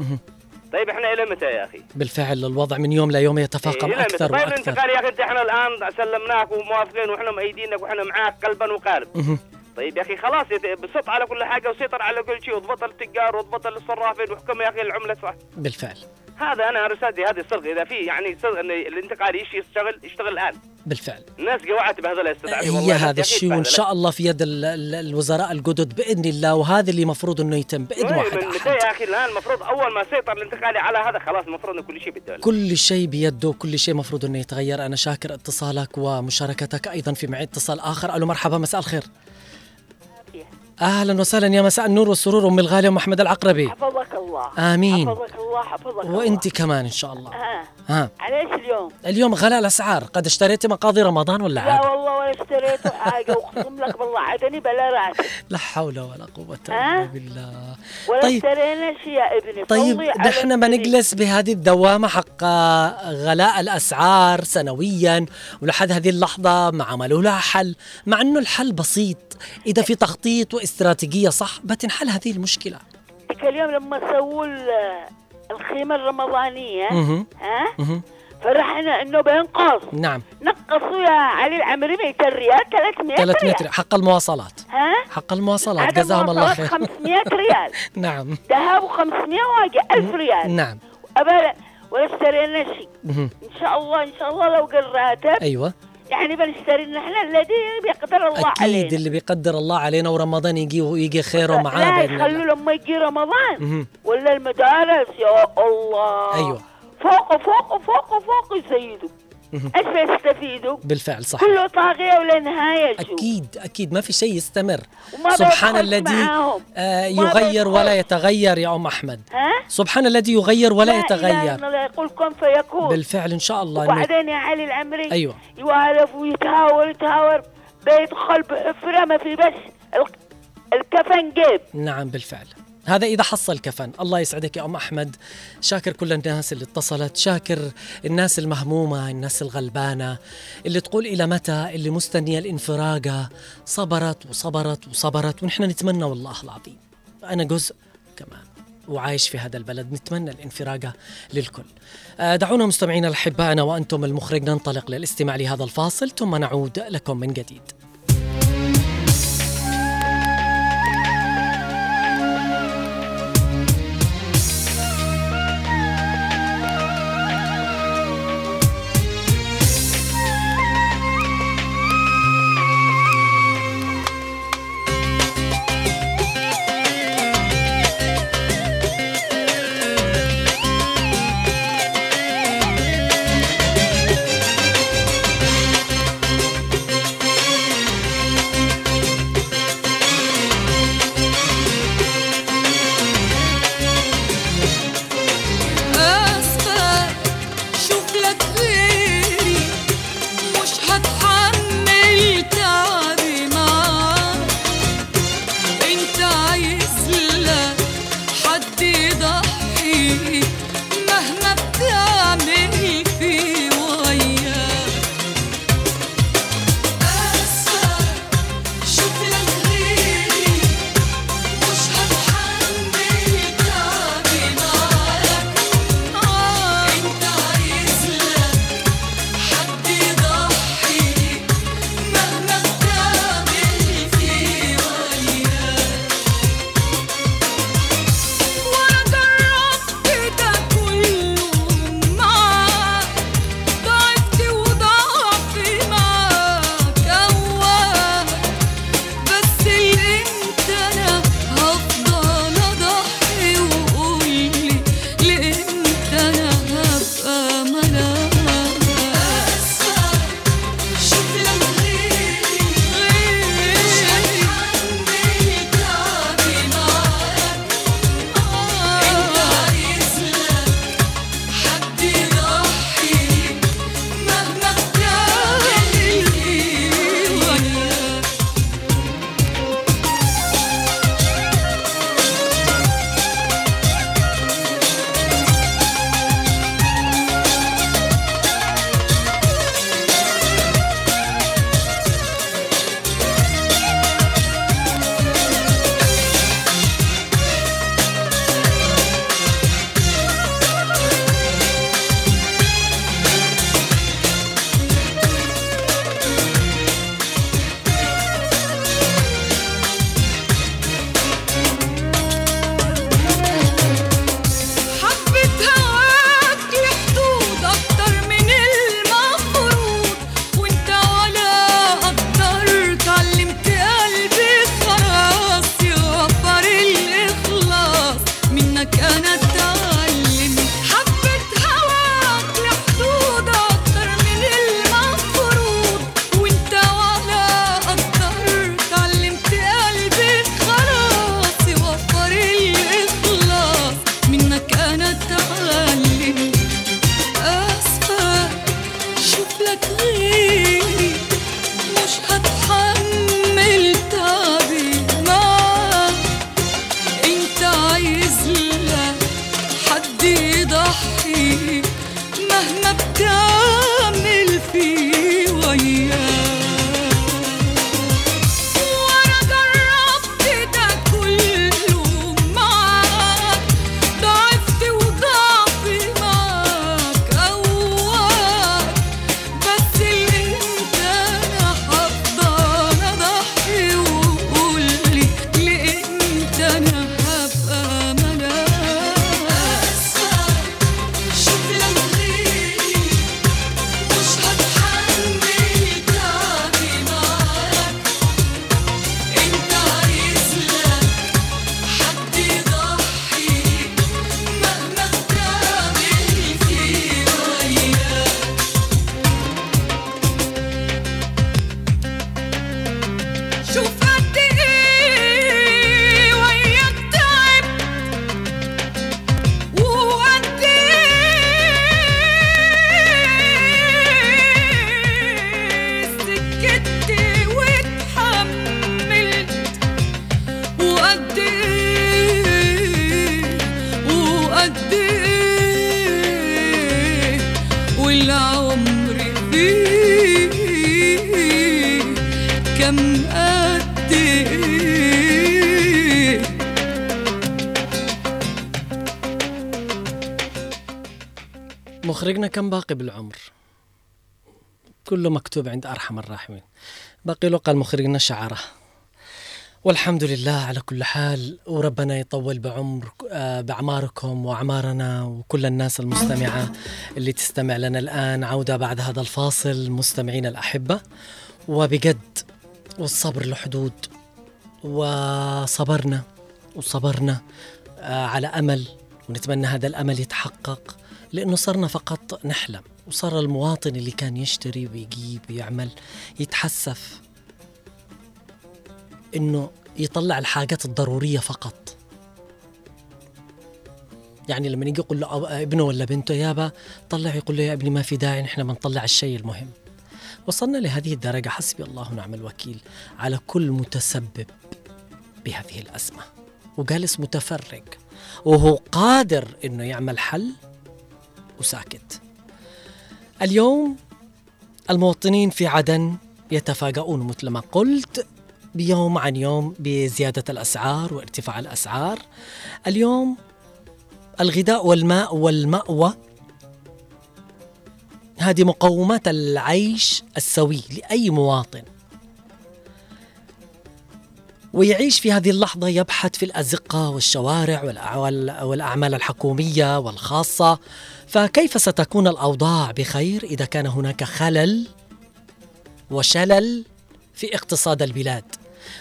طيب إحنا إلى متى يا أخي؟ بالفعل الوضع من يوم ليوم يتفاقم إيه،؟ أكثر طيب وأكثر الانتقال يا أخي إنت إحنا الآن سلمناك وموافقين وإحنا مأيدينك وإحنا معاك قلبا وقالب. طيب يا أخي خلاص بسط على كل حاجة وسيطر على كل شيء واضبط التجار واضبط الصرافين واحكم يا أخي العملة صح بالفعل هذا أنا رسالتي هذه الصدق إذا في يعني صدق إن الانتقال يشي يشتغل يشتغل الآن. بالفعل. الناس قوعت بهذا علي هي هذا الشيء وإن. شاء الله في يد ال- ال- الوزراء الجدد بإذن الله وهذا اللي المفروض إنه يتم بإذن إيه، واحد من متى يا أخي؟ الآن المفروض أول ما سيطر الانتقالي على هذا خلاص المفروض ان كل شيء بالدولة. كل شيء بيده كل شيء مفروض إنه يتغير. أنا شاكر اتصالك ومشاركتك أيضا في معي اتصال آخر. ألو مرحبا مساء الخير. أهلا وسهلا يا مساء النور والسرور أم الغاليه ام أحمد العقربي. حفظك الله. آمين. حفظك الله حفظك الله. وإنت كمان إن شاء الله. ها ها. على إيش اليوم؟ اليوم غلاء الأسعار. قد اشتريتي مقاضي رمضان ولا لا عادي والله ولا اشتريت. حاجة واقسم لك بالله عدني بلا راتب. لا حول ولا قوة؟ إلا بالله. ولا طيب. اشترينا شيء يا ابني. طيب نحن. نجلس بهذه الدوامة حق غلاء الأسعار سنويا ولحد هذه اللحظة ما عملوا لها حل مع أنه الحل بسيط. إذا في تخطيط واستراتيجية صح؟ بتنحل هذه المشكلة. ذيك اليوم لما سووا ال- الخيمة الرمضانية. ها؟ مهم. فرحنا إنه بينقص. نعم. نقصوا يا علي العمري 200 ريال 300 300 ريال. حق المواصلات. ها؟ حق المواصلات. جزاهم الله خير. 500 ريال. نعم. ذهب 500 واقع 1000 ريال. نعم. ولا اشترينا شيء. إن شاء الله إن شاء الله لو قل راتب أيوة. يعني بنشتري نحن الذي بيقدر الله أكيد علينا. اللي بيقدر الله علينا ورمضان يجي ويجي خيره معاه لا يخلوا لما يجي رمضان. مهم. ولا المدارس يا الله. أيوه. فوق فوق فوق فوق يزيدوا مهم. إيش بيستفيدوا؟ بالفعل صح كله طاغية ولا نهاية شو أكيد أكيد. ما في شيء يستمر. سبحان الذي. آه يغير. ولا يتغير يا أم أحمد. ها؟ سبحان الذي يغير ولا لا يتغير. الله يقول كن فيكون. بالفعل إن شاء الله وبعدين يا علي العمري أيوه. يوالف ويتهاور يتهاور بيدخل بحفرة ما في بس ال- الكفن جيب. نعم بالفعل. هذا إذا حصل كفن. الله يسعدك يا أم أحمد. شاكر كل الناس اللي اتصلت. شاكر الناس المهمومة الناس الغلبانة اللي تقول إلى متى؟ اللي مستنية الانفراجة صبرت وصبرت وصبرت ونحن نتمنى والله العظيم. أنا جزء كمان وعايش في هذا البلد. نتمنى الانفراجة للكل. آه، دعونا مستمعينا الأحباء أنا وأنتم المخرج ننطلق للاستماع لهذا الفاصل ثم نعود لكم من جديد. مكتوب عند أرحم الراحمين. باقي له قال شعره والحمد لله على كل حال وربنا يطول بعمر آه، بأعماركم وأعمارنا وكل الناس المستمعة اللي تستمع لنا الآن. عودة بعد هذا الفاصل مستمعين الأحبة. وبجد والصبر له حدود وصبرنا وصبرنا آه، على أمل. ونتمنى هذا الأمل يتحقق لأنه صرنا فقط نحلم. وصار المواطن اللي كان يشتري ويجيب ويعمل يتحسف إنه يطلع الحاجات الضرورية فقط. يعني لما يجي يقول له ابنه ولا بنته يابا طلع يقول له يا ابني ما في داعي نحن بنطلع الشيء المهم. وصلنا لهذه الدرجة حسبي الله ونعم الوكيل على كل متسبب بهذه الأزمة. وجالس متفرج وهو قادر إنه يعمل حل وساكت. اليوم المواطنين في عدن يتفاجؤون مثل ما قلت بيوم عن يوم بزيادة الأسعار وارتفاع الأسعار. اليوم الغذاء والماء والمأوى هذه مقومات العيش السوي لأي مواطن. ويعيش في هذه اللحظة يبحث في الأزقة والشوارع والأع- وال- والأعمال الحكومية والخاصة. فكيف ستكون الأوضاع بخير إذا كان هناك خلل وشلل في اقتصاد البلاد؟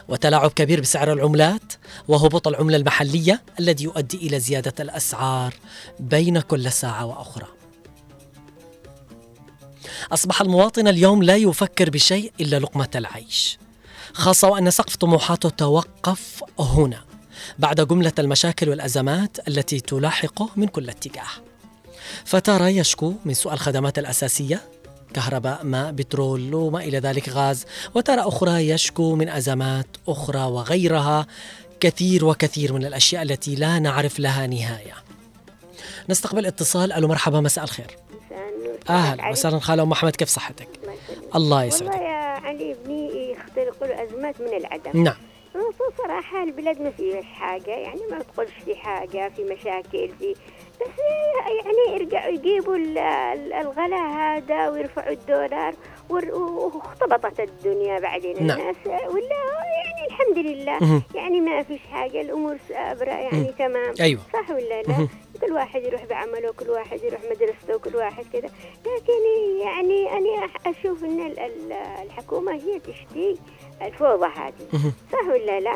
وتلاعب كبير بسعر العملات وهبوط العملة المحلية الذي يؤدي إلى زيادة الأسعار بين كل ساعة وأخرى. أصبح المواطن اليوم لا يفكر بشيء إلا لقمة العيش. خاصة وأن سقف طموحاته توقف هنا بعد جملة المشاكل والأزمات التي تلاحقه من كل اتجاه. فترى يشكو من سوء الخدمات الأساسية كهرباء ماء بترول وما إلى ذلك غاز. وترى أخرى يشكو من أزمات أخرى وغيرها كثير وكثير من الأشياء التي لا نعرف لها نهاية. نستقبل اتصال. ألو مرحبا مساء الخير. أهلا وسهلا خالة أم أحمد كيف صحتك؟ الله والله يسعدك يا علي ابني يخترقوا الأزمات من العدم نعم صراحة البلاد ما فيهاش حاجة يعني ما تقولش في حاجة في مشاكل في بس يعني يرجعوا يجيبوا ال- ال- الغلاء هذا ويرفعوا الدولار واختبطت الدنيا بعدين نعم. الناس ولا يعني الحمد لله. يعني ما فيش حاجة الأمور سابرة يعني. تمام أيوة. صح ولا لا. كل واحد يروح بعمله كل واحد يروح مدرسته كل واحد كذا لكن يعني أنا أشوف ال- الحكومة هي تشتي الفوضى هذه. صح ولا لا؟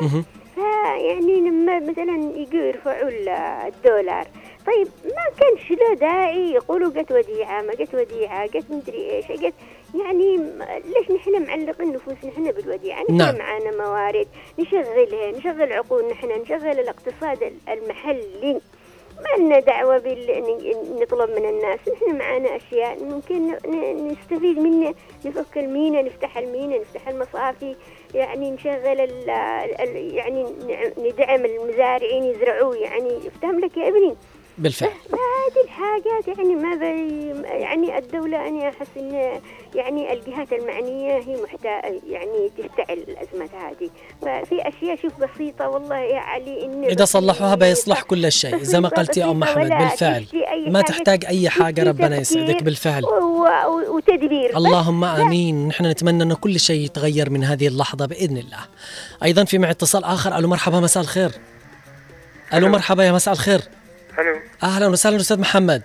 فيعني لما مثلا يجوا يرفعوا ال- الدولار طيب ما كانش له داعي يقولوا جت وديعة ما جت وديعة جت مدري إيش جت يعني ليش نحن معلقين نفوسنا إحنا بالوديعة؟ نحن نعم. معانا موارد نشغلها نشغل عقولنا إحنا نشغل الاقتصاد ال- المحلي. ما لنا دعوة نطلب من الناس. نحن معانا أشياء. ممكن نستفيد منها. نفك المينا نفتح المينا نفتح المصافي. يعني نشغل ال يعني ندعم المزارعين يزرعوا يعني افتهم لك يا ابني. بالفعل. هذه الحاجات يعني ما بي يعني الدولة أنا أحس إن يعني الجهات المعنية هي محتاجة يعني تفتعل الأزمات هذه. ففي أشياء شوف بسيطة والله يا علي إن إذا صلحوها بيصلح كل شيء زي ما قلت يا أم أحمد بالفعل. ما تحتاج أي حاجة ربنا يسعدك بالفعل. وتدبير. اللهم آمين. نحن نتمنى أن كل شيء يتغير من هذه اللحظة بإذن الله. أيضا في معي اتصال آخر. ألو مرحبا مساء الخير. ألو. مرحبا يا مساء الخير. أهلا وسهلا أستاذ محمد.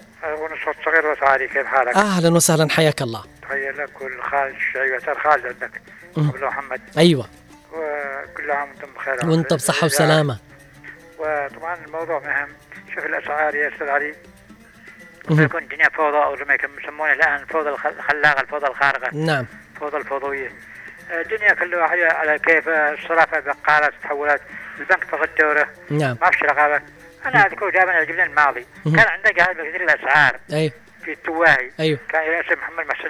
صوت صغير بس عادي كيف حالك؟ أهلا وسهلا حياك الله. تحية لك والخالد الشيعي وسار خالد عندك. أبو محمد. أيوه. وكل عام وأنتم بخير وأنت بصحة وسلامة. وطبعا الموضوع مهم. شوف الاسعار يا أستاذ علي. يكون الدنيا فوضى أو زي ما يسمونها الآن الفوضى الخ- الخلاقه الفوضى الخارقة. نعم. الفوضى الفوضوية. الدنيا كل واحد على كيف الصرافة بقالات تحولات البنك فقد دوره. نعم. ما في رقابه أنا أذكر دائما يعجبني الماضي. كان عندنا جهاز بكثير الأسعار. أي. في التواهي. أيوه. كان ياسر محمد محسن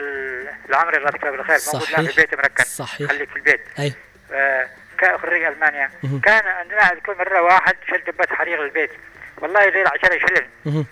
العمري الله يذكره بالخير. موجود الآن في. البيت مركز صحيح. خليك في البيت. أي. آه، كان خريج المانيا. كان عندنا أذكر مرة واحد شل دبات حريق البيت. والله زي 10 شلن مهم.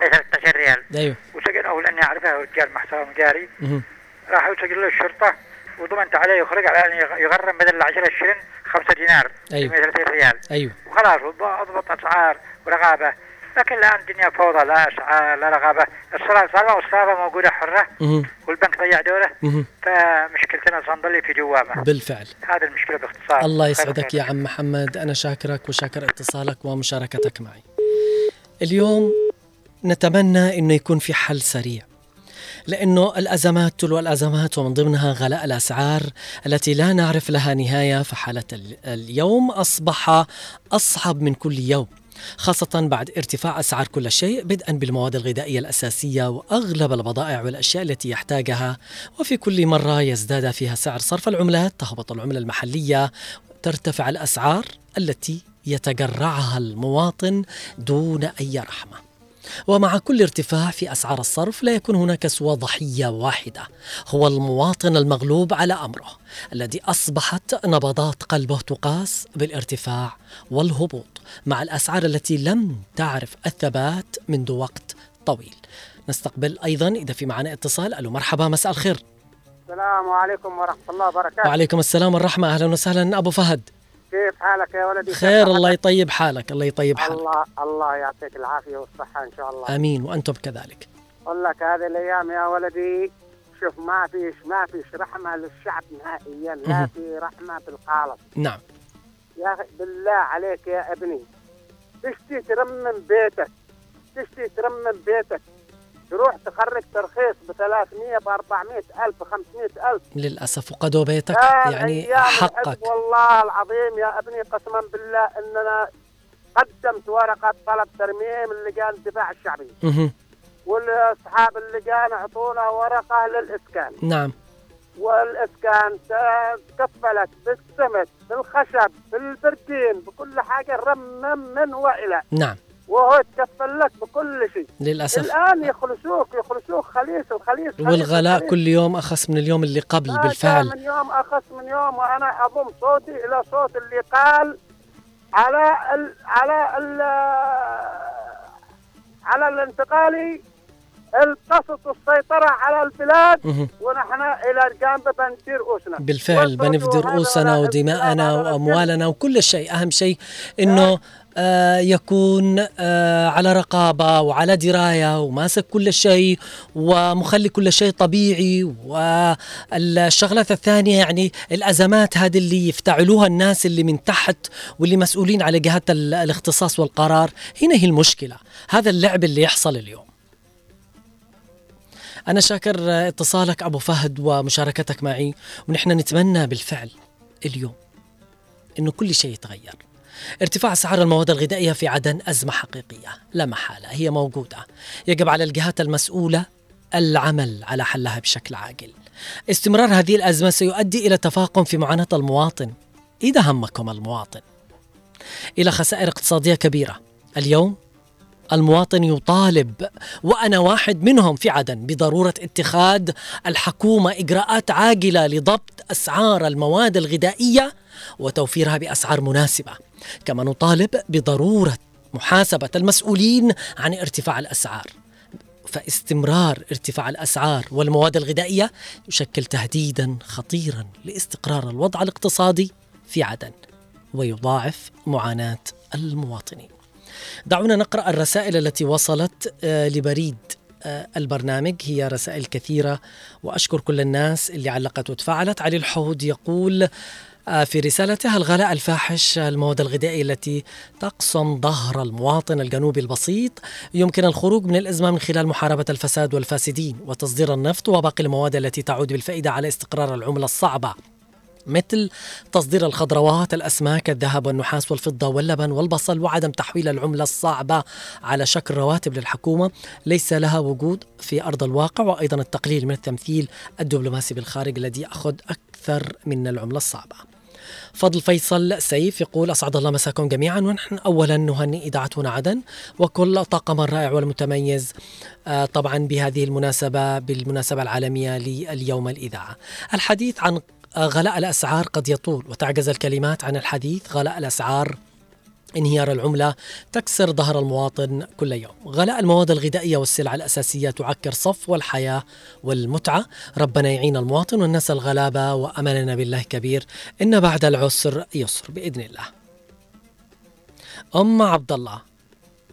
13 ريال. أيوه. وسجن اول اني أعرفه رجال محترم جاري. مهم. راح سجل له الشرطة. وضمنت عليه يخرج على أن يغ- يغرم بدل 10 شلن 5 دينار أيوه. 130 ريال. أيوه. وخلاص وض- اضبط أسعار ورقابه لكن الآن الدنيا فوضى لا أسعار لا رغبه الصرافه صار والصرافه موجودة حرة. مهم. والبنك ضيع دوله مهم. فمشكلتنا سنظل في جوامه بالفعل. هذه المشكلة باختصار. الله يسعدك. يا عم محمد. أنا شاكرك وشاكر اتصالك ومشاركتك معي. اليوم نتمنى أنه يكون في حل سريع. لأنه الأزمات تلو الأزمات ومن ضمنها غلاء الأسعار التي لا نعرف لها نهاية فحالة ال- اليوم أصبح أصعب من كل يوم خاصة بعد ارتفاع أسعار كل شيء بدءا بالمواد الغذائية الأساسية وأغلب البضائع والأشياء التي يحتاجها. وفي كل مرة يزداد فيها سعر صرف العملات تهبط العملة المحلية ترتفع الأسعار التي يتجرعها المواطن دون أي رحمة. ومع كل ارتفاع في أسعار الصرف لا يكون هناك سوى ضحية واحدة. هو المواطن المغلوب على أمره الذي أصبحت نبضات قلبه تقاس بالارتفاع والهبوط مع الأسعار التي لم تعرف الثبات منذ وقت طويل. نستقبل أيضا إذا في معنا اتصال. ألو مرحبا مساء الخير. السلام عليكم ورحمة الله وبركاته. وعليكم السلام والرحمة. أهلا وسهلا أبو فهد. كيف حالك يا ولدي؟ خير الله؟ يطيب حالك الله يطيب حالك. الله الله يعطيك العافية والصحة إن شاء الله. آمين وأنتم كذلك. أقول لك هذه الأيام يا ولدي شوف ما فيش ما فيش رحمة للشعب نهائيا لا. في رحمة بالخالص نعم. يا بالله عليك يا ابني تشتي ترمم بيتك تشتي ترمم بيتك. تروح تخرج ترخيص ب 300 ب 400 ألف ب 500 ألف. للأسف وقدوا بيتك. يعني حقك. والله العظيم يا ابني قسما بالله إننا قدمت ورقة طلب ترميم اللجان الدفاع الشعبي. مهم. والأصحاب اللجان أعطونا ورقة للإسكان. نعم. والإسكان ت- تكفلت بالسمت بالخشب بالبركين بكل حاجة رمم من وإلى. نعم. وهو تكفل لك بكل شيء. للأسف. الآن يخلصوك يخلصوك خليص الخليص خليص والغلاء الخليص. كل يوم أخس من اليوم اللي قبل هذا بالفعل. من يوم أخص من يوم وأنا أضم صوتي إلى صوت اللي قال على ال على ال على الانتقالي التقصت السيطرة على البلاد مهم. ونحن إلى الجانب بندير رؤوسنا بالفعل بنفدي رؤوسنا ودماءنا وأموالنا وكل شيء. أهم شيء أنه آه. يكون آه على رقابة وعلى دراية وماسك كل شيء ومخلي كل شيء طبيعي. والشغلات الثانية يعني الأزمات هذه اللي يفتعلوها الناس اللي من تحت واللي مسؤولين على جهات ال- الاختصاص والقرار. هنا هي المشكلة. هذا اللعب اللي يحصل اليوم. أنا شاكر اتصالك أبو فهد ومشاركتك معي ونحن نتمنى بالفعل اليوم أنه كل شيء يتغير. ارتفاع أسعار المواد الغذائية في عدن أزمة حقيقية لا محالة هي موجودة. يجب على الجهات المسؤولة العمل على حلها بشكل عاجل استمرار هذه الأزمة سيؤدي إلى تفاقم في معاناة المواطن إذا همكم المواطن. إلى خسائر اقتصادية كبيرة. اليوم المواطن يطالب وأنا واحد منهم في عدن بضرورة اتخاذ الحكومة إجراءات عاجله لضبط أسعار المواد الغذائية وتوفيرها بأسعار مناسبة. كما نطالب بضرورة محاسبة المسؤولين عن ارتفاع الأسعار. فاستمرار ارتفاع الأسعار والمواد الغذائية يشكل تهديدا خطيرا لاستقرار الوضع الاقتصادي في عدن ويضاعف معاناة المواطنين. دعونا نقرأ الرسائل التي وصلت آه، لبريد آه، البرنامج. هي رسائل كثيرة وأشكر كل الناس اللي علقت وتفاعلت. علي الحود يقول في رسالته الغلاء الفاحش المواد الغذائية التي تقسم ظهر المواطن الجنوبي البسيط يمكن الخروج من الأزمة من خلال محاربة الفساد والفاسدين وتصدير النفط وباقي المواد التي تعود بالفائدة على استقرار العملة الصعبة. مثل تصدير الخضروات الأسماك الذهب والنحاس والفضة واللبن والبصل وعدم تحويل العملة الصعبة على شكل رواتب للحكومة. ليس لها وجود في أرض الواقع وأيضا التقليل من التمثيل الدبلوماسي بالخارج الذي يأخذ أكثر من العملة الصعبة. فضل فيصل سيف يقول أسعد الله مساكم جميعا ونحن أولا نهنئ إذاعة هنا عدن وكل طاقم الرائع والمتميز آه، طبعا بهذه المناسبة بالمناسبة العالمية لليوم الإذاعة. الحديث عن غلاء الأسعار قد يطول وتعجز الكلمات عن الحديث. غلاء الأسعار انهيار العملة تكسر ظهر المواطن كل يوم. غلاء المواد الغذائية والسلع الأساسية تعكر صفو الحياة والمتعة. ربنا يعين المواطن والناس الغلابة وأملنا بالله كبير إن بعد العسر يسر بإذن الله. أم عبد الله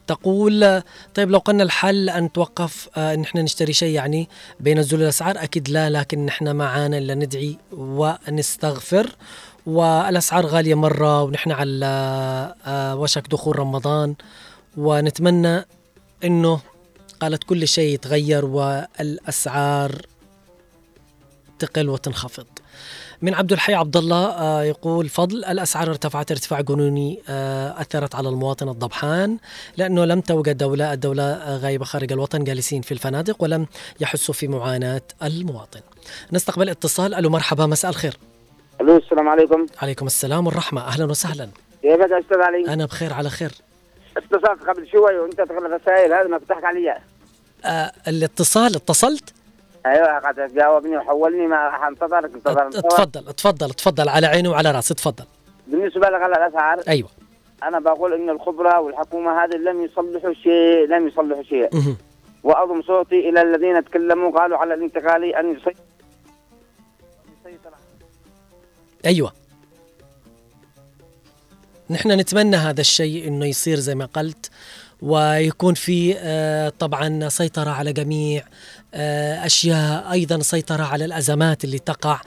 تقول طيب لو قلنا الحل أن توقف آه، أن إحنا نشتري شيء يعني بينزلوا الأسعار أكيد لا لكن نحن معانا إلا ندعي ونستغفر. والأسعار غالية مرة ونحن على آه، وشك دخول رمضان. ونتمنى أنه قالت كل شيء يتغير والأسعار تقل وتنخفض. من عبد الحي عبد الله آه، يقول فضل الأسعار ارتفعت ارتفاع جنوني آه، أثرت على المواطن الضبحان لأنه لم توجد دولة الدولة غايبة خارج الوطن جالسين في الفنادق ولم يحسوا في معاناة المواطن. نستقبل اتصال ألو مرحبا مساء الخير. ألو السلام عليكم عليكم السلام والرحمة أهلا وسهلا. كيفك يا أستاذ علي؟ أنا بخير على خير. اتصلت قبل شوي وانت تغلق الرسائل هذا ما فتحك علي آه الاتصال اتصلت؟ أيوه قد جاوبني وحولني ما راح انتظرك انتظر. تفضل تفضل تفضل على عيني وعلى رأسي. تفضل. بالنسبة لغلاء الاسعار أيوه. أنا بقول ان الخبراء والحكومة هذه لم يصلحوا شيء لم يصلحوا شيء. وأضم صوتي إلى الذين تكلموا قالوا على الانتقالي أن يسيطر. أيوه. نحن نتمنى هذا الشيء إنه يصير زي ما قلت ويكون في آه، طبعا سيطرة على جميع آه، أشياء أيضا سيطرة على الأزمات اللي تقع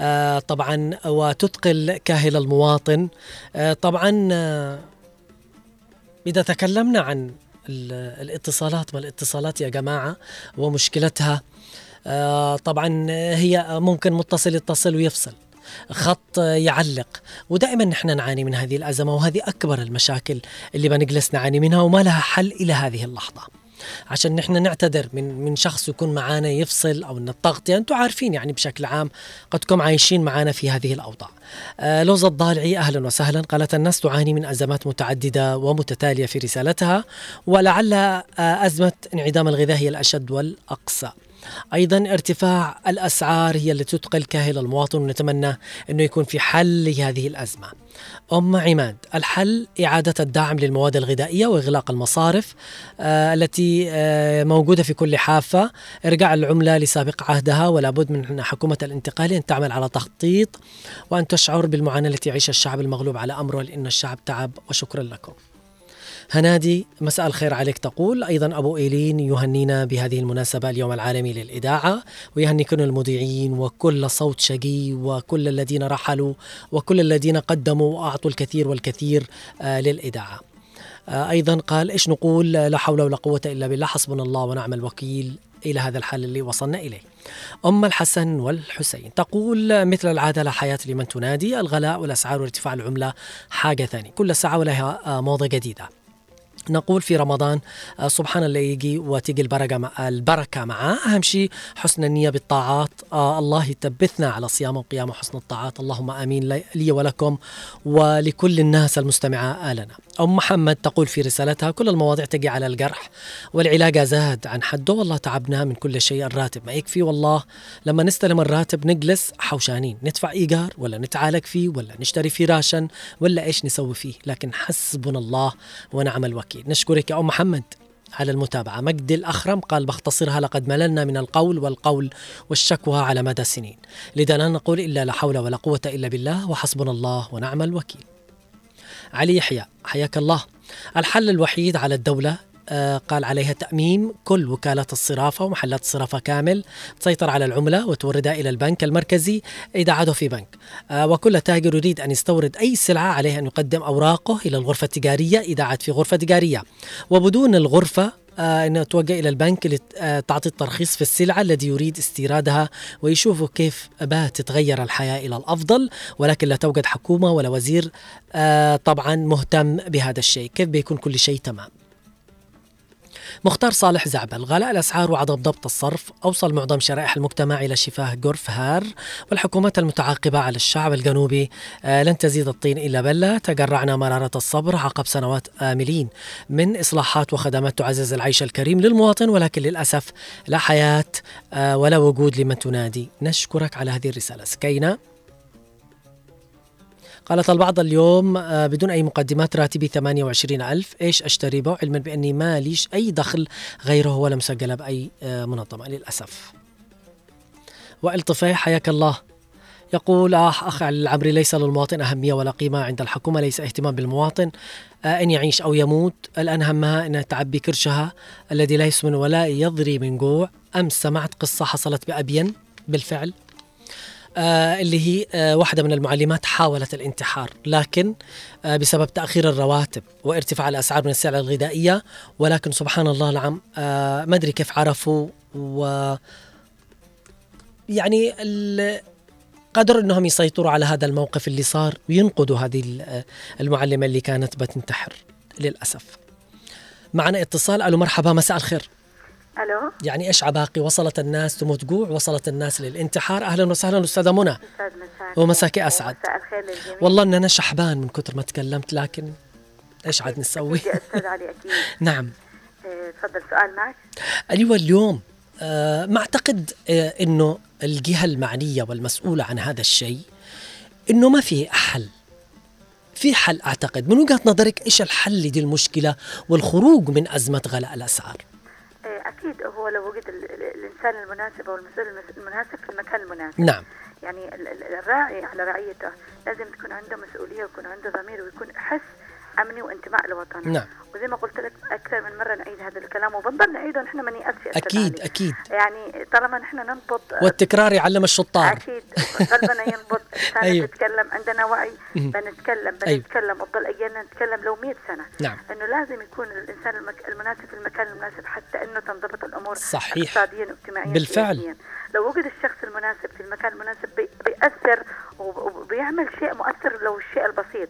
آه، طبعا وتثقل كاهل المواطن. آه، طبعا إذا تكلمنا عن ال- الاتصالات ما الاتصالات يا جماعة ومشكلتها؟ طبعا هي ممكن متصل يتصل ويفصل خط يعلق ودائما نحن نعاني من هذه الأزمة وهذه أكبر المشاكل اللي بنجلس نعاني منها وما لها حل إلى هذه اللحظة. عشان نحن نعتذر من من شخص يكون معانا يفصل أو إن التغطيه أنتم عارفين يعني بشكل عام قد عايشين معانا في هذه الأوضاع. آه لوزة الضالعي أهلا وسهلا قالت الناس تعاني من أزمات متعددة ومتتالية في رسالتها ولعل آه أزمة انعدام الغذاء هي الأشد والأقصى. أيضا ارتفاع الأسعار هي اللي تثقل كاهل المواطن ونتمنى أنه يكون في حل لهذه الأزمة. أم عماد الحل إعادة الدعم للمواد الغذائية وإغلاق المصارف آه التي آه موجودة في كل حافة، ارجاع العملة لسابق عهدها ولا بد من حكومة الانتقال أن تعمل على تخطيط وأن تشعر بالمعاناة التي يعيشها الشعب المغلوب على امره لأن الشعب تعب وشكرا لكم. هنادي مساء الخير عليك تقول. أيضا أبو إيلين يهنينا بهذه المناسبة اليوم العالمي للإذاعة ويهني كل المذيعين وكل صوت شقي وكل الذين رحلوا وكل الذين قدموا وأعطوا الكثير والكثير آه للإذاعة. آه أيضا قال إيش نقول؟ لا حول ولا قوة إلا بالله حسبنا الله ونعم الوكيل. إلى هذا الحل اللي وصلنا إليه. أم الحسن والحسين تقول مثل العادة لا حياة لمن تنادي الغلاء والأسعار وارتفاع العملة حاجة ثانية. كل ساعة ولها آه موضة جديدة. نقول في رمضان آه، سبحان اللي يجي وتيجي البركة مع البركة معاه. أهم شيء حسن النية بالطاعات. آه الله يثبتنا على صيام وقيام وحسن الطاعات. اللهم آمين. لي- ولكم ولكل الناس المستمعة لنا أم محمد تقول في رسالتها كل المواضيع تجي على الجرح والعلاج زاد عن حده والله تعبنا من كل شيء. الراتب ما يكفي والله. لما نستلم الراتب نجلس حوشانين. ندفع إيجار ولا نتعالج فيه ولا نشتري فيه راشن ولا إيش نسوي فيه. لكن حسبنا الله ونعم الوكيل. نشكرك. يا أم محمد على المتابعة. مجد الأخرم قال بختصرها لقد مللنا من القول والقول والشكوى على مدى سنين. لذا لا نقول إلا لا حول ولا قوة إلا بالله وحسبنا الله ونعم الوكيل. علي يحيى حياك الله. الحل الوحيد على الدولة قال عليها تأميم كل وكالات الصرافة ومحلات الصرافة كامل تسيطر على العملة وتوردها إلى البنك المركزي إذا عادوا في بنك. آه، وكل تاجر يريد أن يستورد أي سلعة عليه أن يقدم أوراقه إلى الغرفة التجارية إذا عاد في غرفة تجارية. وبدون الغرفة آه أنه توجه إلى البنك لتعطي الترخيص في السلعة الذي يريد استيرادها ويشوفوا كيف بات تتغير الحياة إلى الأفضل ولكن لا توجد حكومة ولا وزير آه طبعا مهتم بهذا الشيء. كيف بيكون كل شيء تمام؟ مختار صالح زعبل. غلاء الأسعار وعدم ضبط الصرف أوصل معظم شرائح المجتمع إلى شفاه جرف هار والحكومات المتعاقبة على الشعب الجنوبي. آه لن تزيد الطين إلا بلة تجرعنا مرارة الصبر عقب سنوات آملين من إصلاحات وخدمات تعزز العيش الكريم للمواطن ولكن للأسف لا حياة آه ولا وجود لمن تنادي. نشكرك على هذه الرسالة. سكينة قالت البعض اليوم آه، بدون أي مقدمات راتبي 28 ألف إيش أشتري؟ به علما بأني ما ليش أي دخل غيره ولا مسجلة بأي آه، منظمة للأسف. وائل حياك الله. يقول آه أخ العمري ليس للمواطن أهمية ولا قيمة. عند الحكومة ليس اهتمام بالمواطن آه إن يعيش أو يموت. الآن همها أن تعبي كرشها الذي لا يسمن ولا يضري من جوع. أمس سمعت قصة حصلت بأبين؟ بالفعل. اللي هي آه واحدة من المعلمات حاولت الانتحار لكن آه بسبب تأخير الرواتب وارتفاع الأسعار من السلع الغذائية ولكن سبحان الله العم آه ما أدري كيف عرفوا و يعني قدروا إنهم يسيطروا على هذا الموقف اللي صار وينقذوا هذه ال- المعلمة اللي كانت بتنتحر للأسف. معنا اتصال ألو مرحبا مساء الخير. ألو؟ يعني إيش عباقي؟ وصلت الناس تموت جوع؟ وصلت الناس للانتحار؟ أهلا وسهلا أستاذة منى. أستاذ مساك ومساكي أسعد. مساء الخير للجميع. والله إن أنا شحبان من كثر ما تكلمت لكن إيش عاد نسوي؟ أستاذ علي أكيد. نعم. آه، تفضل سؤال معك. أيوه اليوم آه ما أعتقد آه إنه الجهة المعنية والمسؤولة عن هذا الشيء إنه ما في حل. في حل أعتقد. من وجهة نظرك إيش الحل لدي المشكلة والخروج من أزمة غلاء الأسعار آه، أكيد هو لو وجد ال- ال- الانسان المناسب أو المسؤول المس- المناسب في المكان المناسب. نعم. يعني ال- ال- الراعي على رعيته لازم تكون عنده مسؤولية ويكون عنده ضمير ويكون حس أمني وانتماء لوطنه نعم. وزي ما قلت لك أكثر من مرة نعيد هذا الكلام وبنضل نعيده نحن ما يا أستاذ أكيد. أكيد. يعني طالما نحن ننبض والتكرار يعلم الشطار. أكيد. قلبنا ينبض لساننا أيوه. تتكلم عندنا وعي. بنتكلم. بنتكلم وتضل أيامنا نتكلم لو 100 سنة نعم. إنه لازم يكون الإنسان المك... المناسب في المكان المناسب حتى إنه تنضبط الأمور صحيح. اقتصاديا واجتماعيا بالفعل. سياسياً. لو وجد الشخص المناسب في المكان المناسب بي... بيأثر وب- وبيعمل شيء مؤثر لو الشيء البسيط.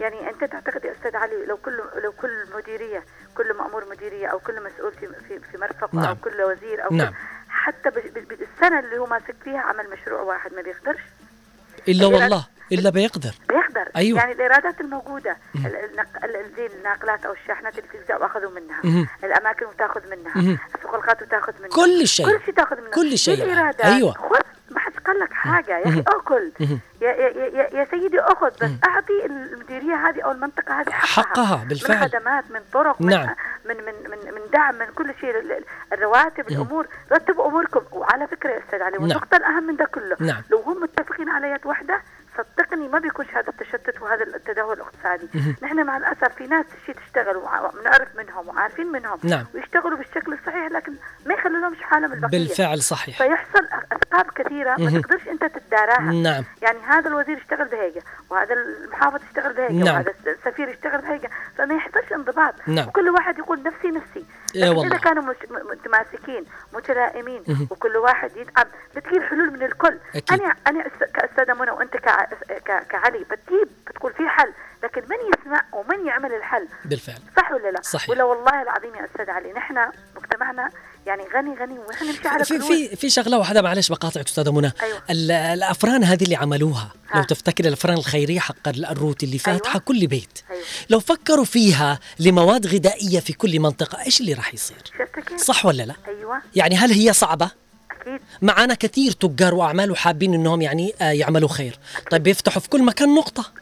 يعني أنت تعتقد يا أستاذ علي لو كل لو كل مديرية كل مأمور مديرية أو كل مسؤول في في, في مرفق أو نعم. كل وزير أو نعم. كل حتى بالسنة اللي هو ماسك فيها عمل مشروع واحد ما بيقدرش إلا والله إلا بيقدر بيقدر أيوة. يعني الإيرادات الموجودة ال- النق- ال- ال- زي الناقلات أو الشاحنات اللي تلزق واخذوا منها مهم. الأماكن وتاخذ منها. السوق وتاخذ منها كل شيء. كل شيء تأخذ منها كل شيء يعني. أيوة. خذ ما حد قال لك حاجة يا أخي. أكل. يا, يا, يا, يا سيدي أخذ بس أعطي المديريه هذه أو المنطقة هذه حقها حقها بالفعل. من خدمات من طرق من نعم. من من من, من دعم من كل شيء ال- ال- الرواتب الأمور رتبوا أموركم وعلى فكرة يا أستاذ علي نعم. والنقطة الأهم من ده كله نعم. لو هم متفقين على يد واحدة صدقني ما بيكونش هذا التشتت وهذا التدهور الاقتصادي. نحن مع الأسف في ناس شيء تشتغل ونعرف منهم وعارفين منهم نعم. ويشتغلوا بالشكل الصحيح لكن ما يخلوا لهمش حالهم البقية بالفعل صحيح فيحصل اثقاب كثيرة ما. تقدرش أنت تتداراها نعم. يعني هذا الوزير اشتغل بهيجة وهذا المحافظ اشتغل بهيجة نعم. وهذا السفير اشتغل بهيجة فما يحصلش انضباط نعم. وكل واحد يقول نفسي نفسي إيه والله. كانوا متماسكين متلائمين. وكل واحد يدعم بتجيب حلول من الكل أكيد. أنا أنا كأستاذة منى وأنت كعلي بتجيب بتقول في حل لكن من يسمع ومن يعمل الحل بالفعل صح ولا لا؟ صحيح. ولا والله العظيم يا أستاذ علي نحن مجتمعنا يعني غني غني ونحن نمشي على في في في شغلة واحدة معلش بقاطعك أستاذة منى أيوة. ال- الأفران هذه اللي عملوها ها. لو تفتكر الافران الخيريه حق الروت اللي فاتحة أيوة. كل بيت. أيوة. لو فكروا فيها لمواد غذائية في كل منطقة إيش اللي راح يصير؟ صح ولا لا؟ أيوه. يعني هل هي صعبة؟ أكيد. معنا كثير تجار وأعمال وحابين إنهم يعني آه، يعملوا خير. طيب بيفتحوا في كل مكان نقطة.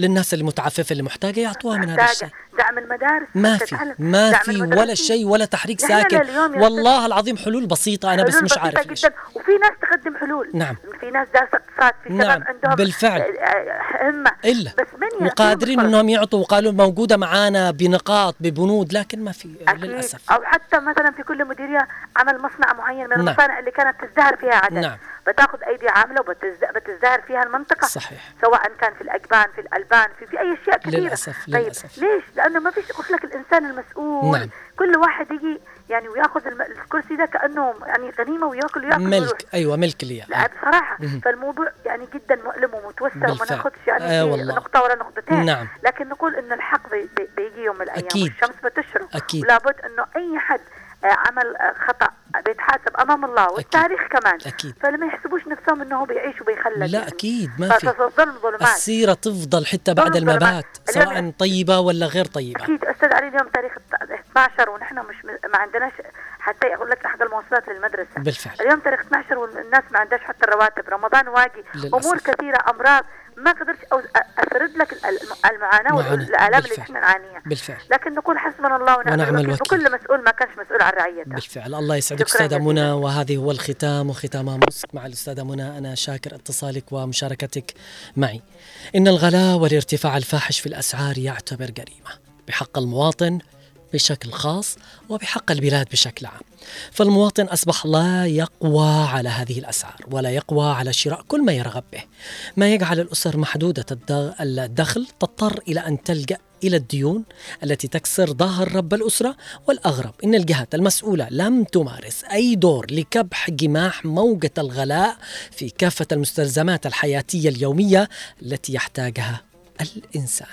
للناس اللي متعففه اللي محتاجة يعطوها من هذا الشيء دعم المدارس ما في. ما في ولا. شيء ولا تحريك ساكن والله العظيم حلول بسيطة أنا بس حلول مش بسيطة عارف جدا وفي ناس تقدم حلول نعم. في ناس دارسه اقتصاد في نعم، شباب عندهم بالفعل. آه، آه، همة إلا بس من وقادرين؟ إنهم يعطوا وقالوا موجودة معانا بنقاط ببنود لكن ما في. للأسف أو حتى مثلا في كل مديرية عمل مصنع معين من نعم. المصانع اللي كانت تزدهر فيها عدن نعم. بتاخذ أيدي عاملة وبتزدهر فيها المنطقة صحيح سواء كان في الأجبان في الألبان في في أي أشياء كثيرة للأسف، طيب للأسف. ليش؟ لأنه ما فيش لك الإنسان المسؤول نعم. كل واحد يجي يعني وياخذ الم- الكرسي ده كأنه يعني غنيمة وياكل وياكل ويروح. ملك أيوه ملك لي لا بصراحة مهم. فالموضوع يعني جدا مؤلم ومتوسع وما. ناخدش يعني آه والله. نقطة ولا نقطتين نعم. لكن نقول إن الحق بي بي بيجي يوم من الأيام أكيد. والشمس بتشرق أكيد. ولابد إنه أي حد عمل آه، خطأ بيتحاسب أمام الله والتاريخ كمان. أكيد. فلما يحسبوش نفسهم إنه هو بيعيش وبيخلد لا يعني. أكيد ما في. الظلمات السيرة تفضل حتى بعد ظلمات. الممات اليوم- سواء طيبة ولا غير طيبة. أكيد أستاذ علي اليوم تاريخ 12 ونحن مش ما عندناش حتى أقول لك حق المواصلات للمدرسة. بالفعل. اليوم تاريخ 12 والناس ما عندهاش حتى الرواتب. رمضان واجي للأسف. أمور كثيرة أمراض. ما قدرت أو- افرد لك ال- الم- المعاناة. والالام اللي. إحنا نعانيها بالفعل لكن نقول حسبنا الله ونعم الوكيل. وكل مسؤول ما كانش مسؤول عن رعيته بالفعل الله يسعدك أستاذة. منى وهذه هو الختام وختام مسك مع الأستاذة منى أنا شاكر اتصالك ومشاركتك معي إن الغلاء والارتفاع الفاحش في الأسعار يعتبر جريمة بحق المواطن بشكل خاص وبحق البلاد بشكل عام. فالمواطن أصبح لا يقوى على هذه الأسعار ولا يقوى على شراء كل ما يرغب به. ما يجعل الأسر محدودة الد- الدخل تضطر إلى أن تلجأ إلى الديون التي تكسر ظهر رب الأسرة والأغرب. إن الجهات المسؤولة لم تمارس أي دور لكبح جماح موجة الغلاء في كافة المستلزمات الحياتية اليومية التي يحتاجها الإنسان.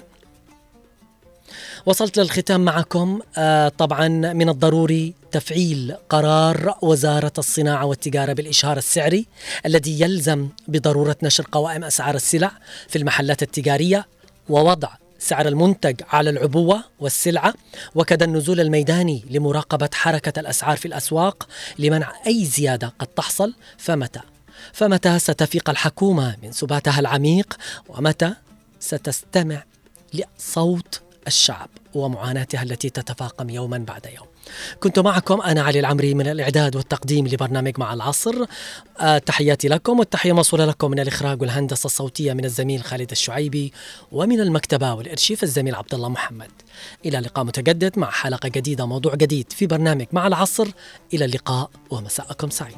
وصلت للختام معكم. آه طبعا من الضروري تفعيل قرار وزارة الصناعة والتجارة بالإشهار السعري الذي يلزم بضرورة نشر قوائم أسعار السلع في المحلات التجارية ووضع سعر المنتج على العبوة والسلعة وكذا النزول الميداني لمراقبة حركة الأسعار في الأسواق لمنع أي زيادة قد تحصل. فمتى؟ فمتى ستفيق الحكومة من سباتها العميق؟ ومتى ستستمع لصوت الشعب ومعاناتها التي تتفاقم يوما بعد يوم. كنت معكم أنا علي العمري من الإعداد والتقديم لبرنامج مع العصر. آه تحياتي لكم والتحية موصولة لكم من الإخراج والهندسة الصوتية من الزميل خالد الشعيبي ومن المكتبة والإرشيف الزميل عبد الله محمد. إلى لقاء متجدد مع حلقة جديدة موضوع جديد في برنامج مع العصر. إلى اللقاء ومساءكم سعيد.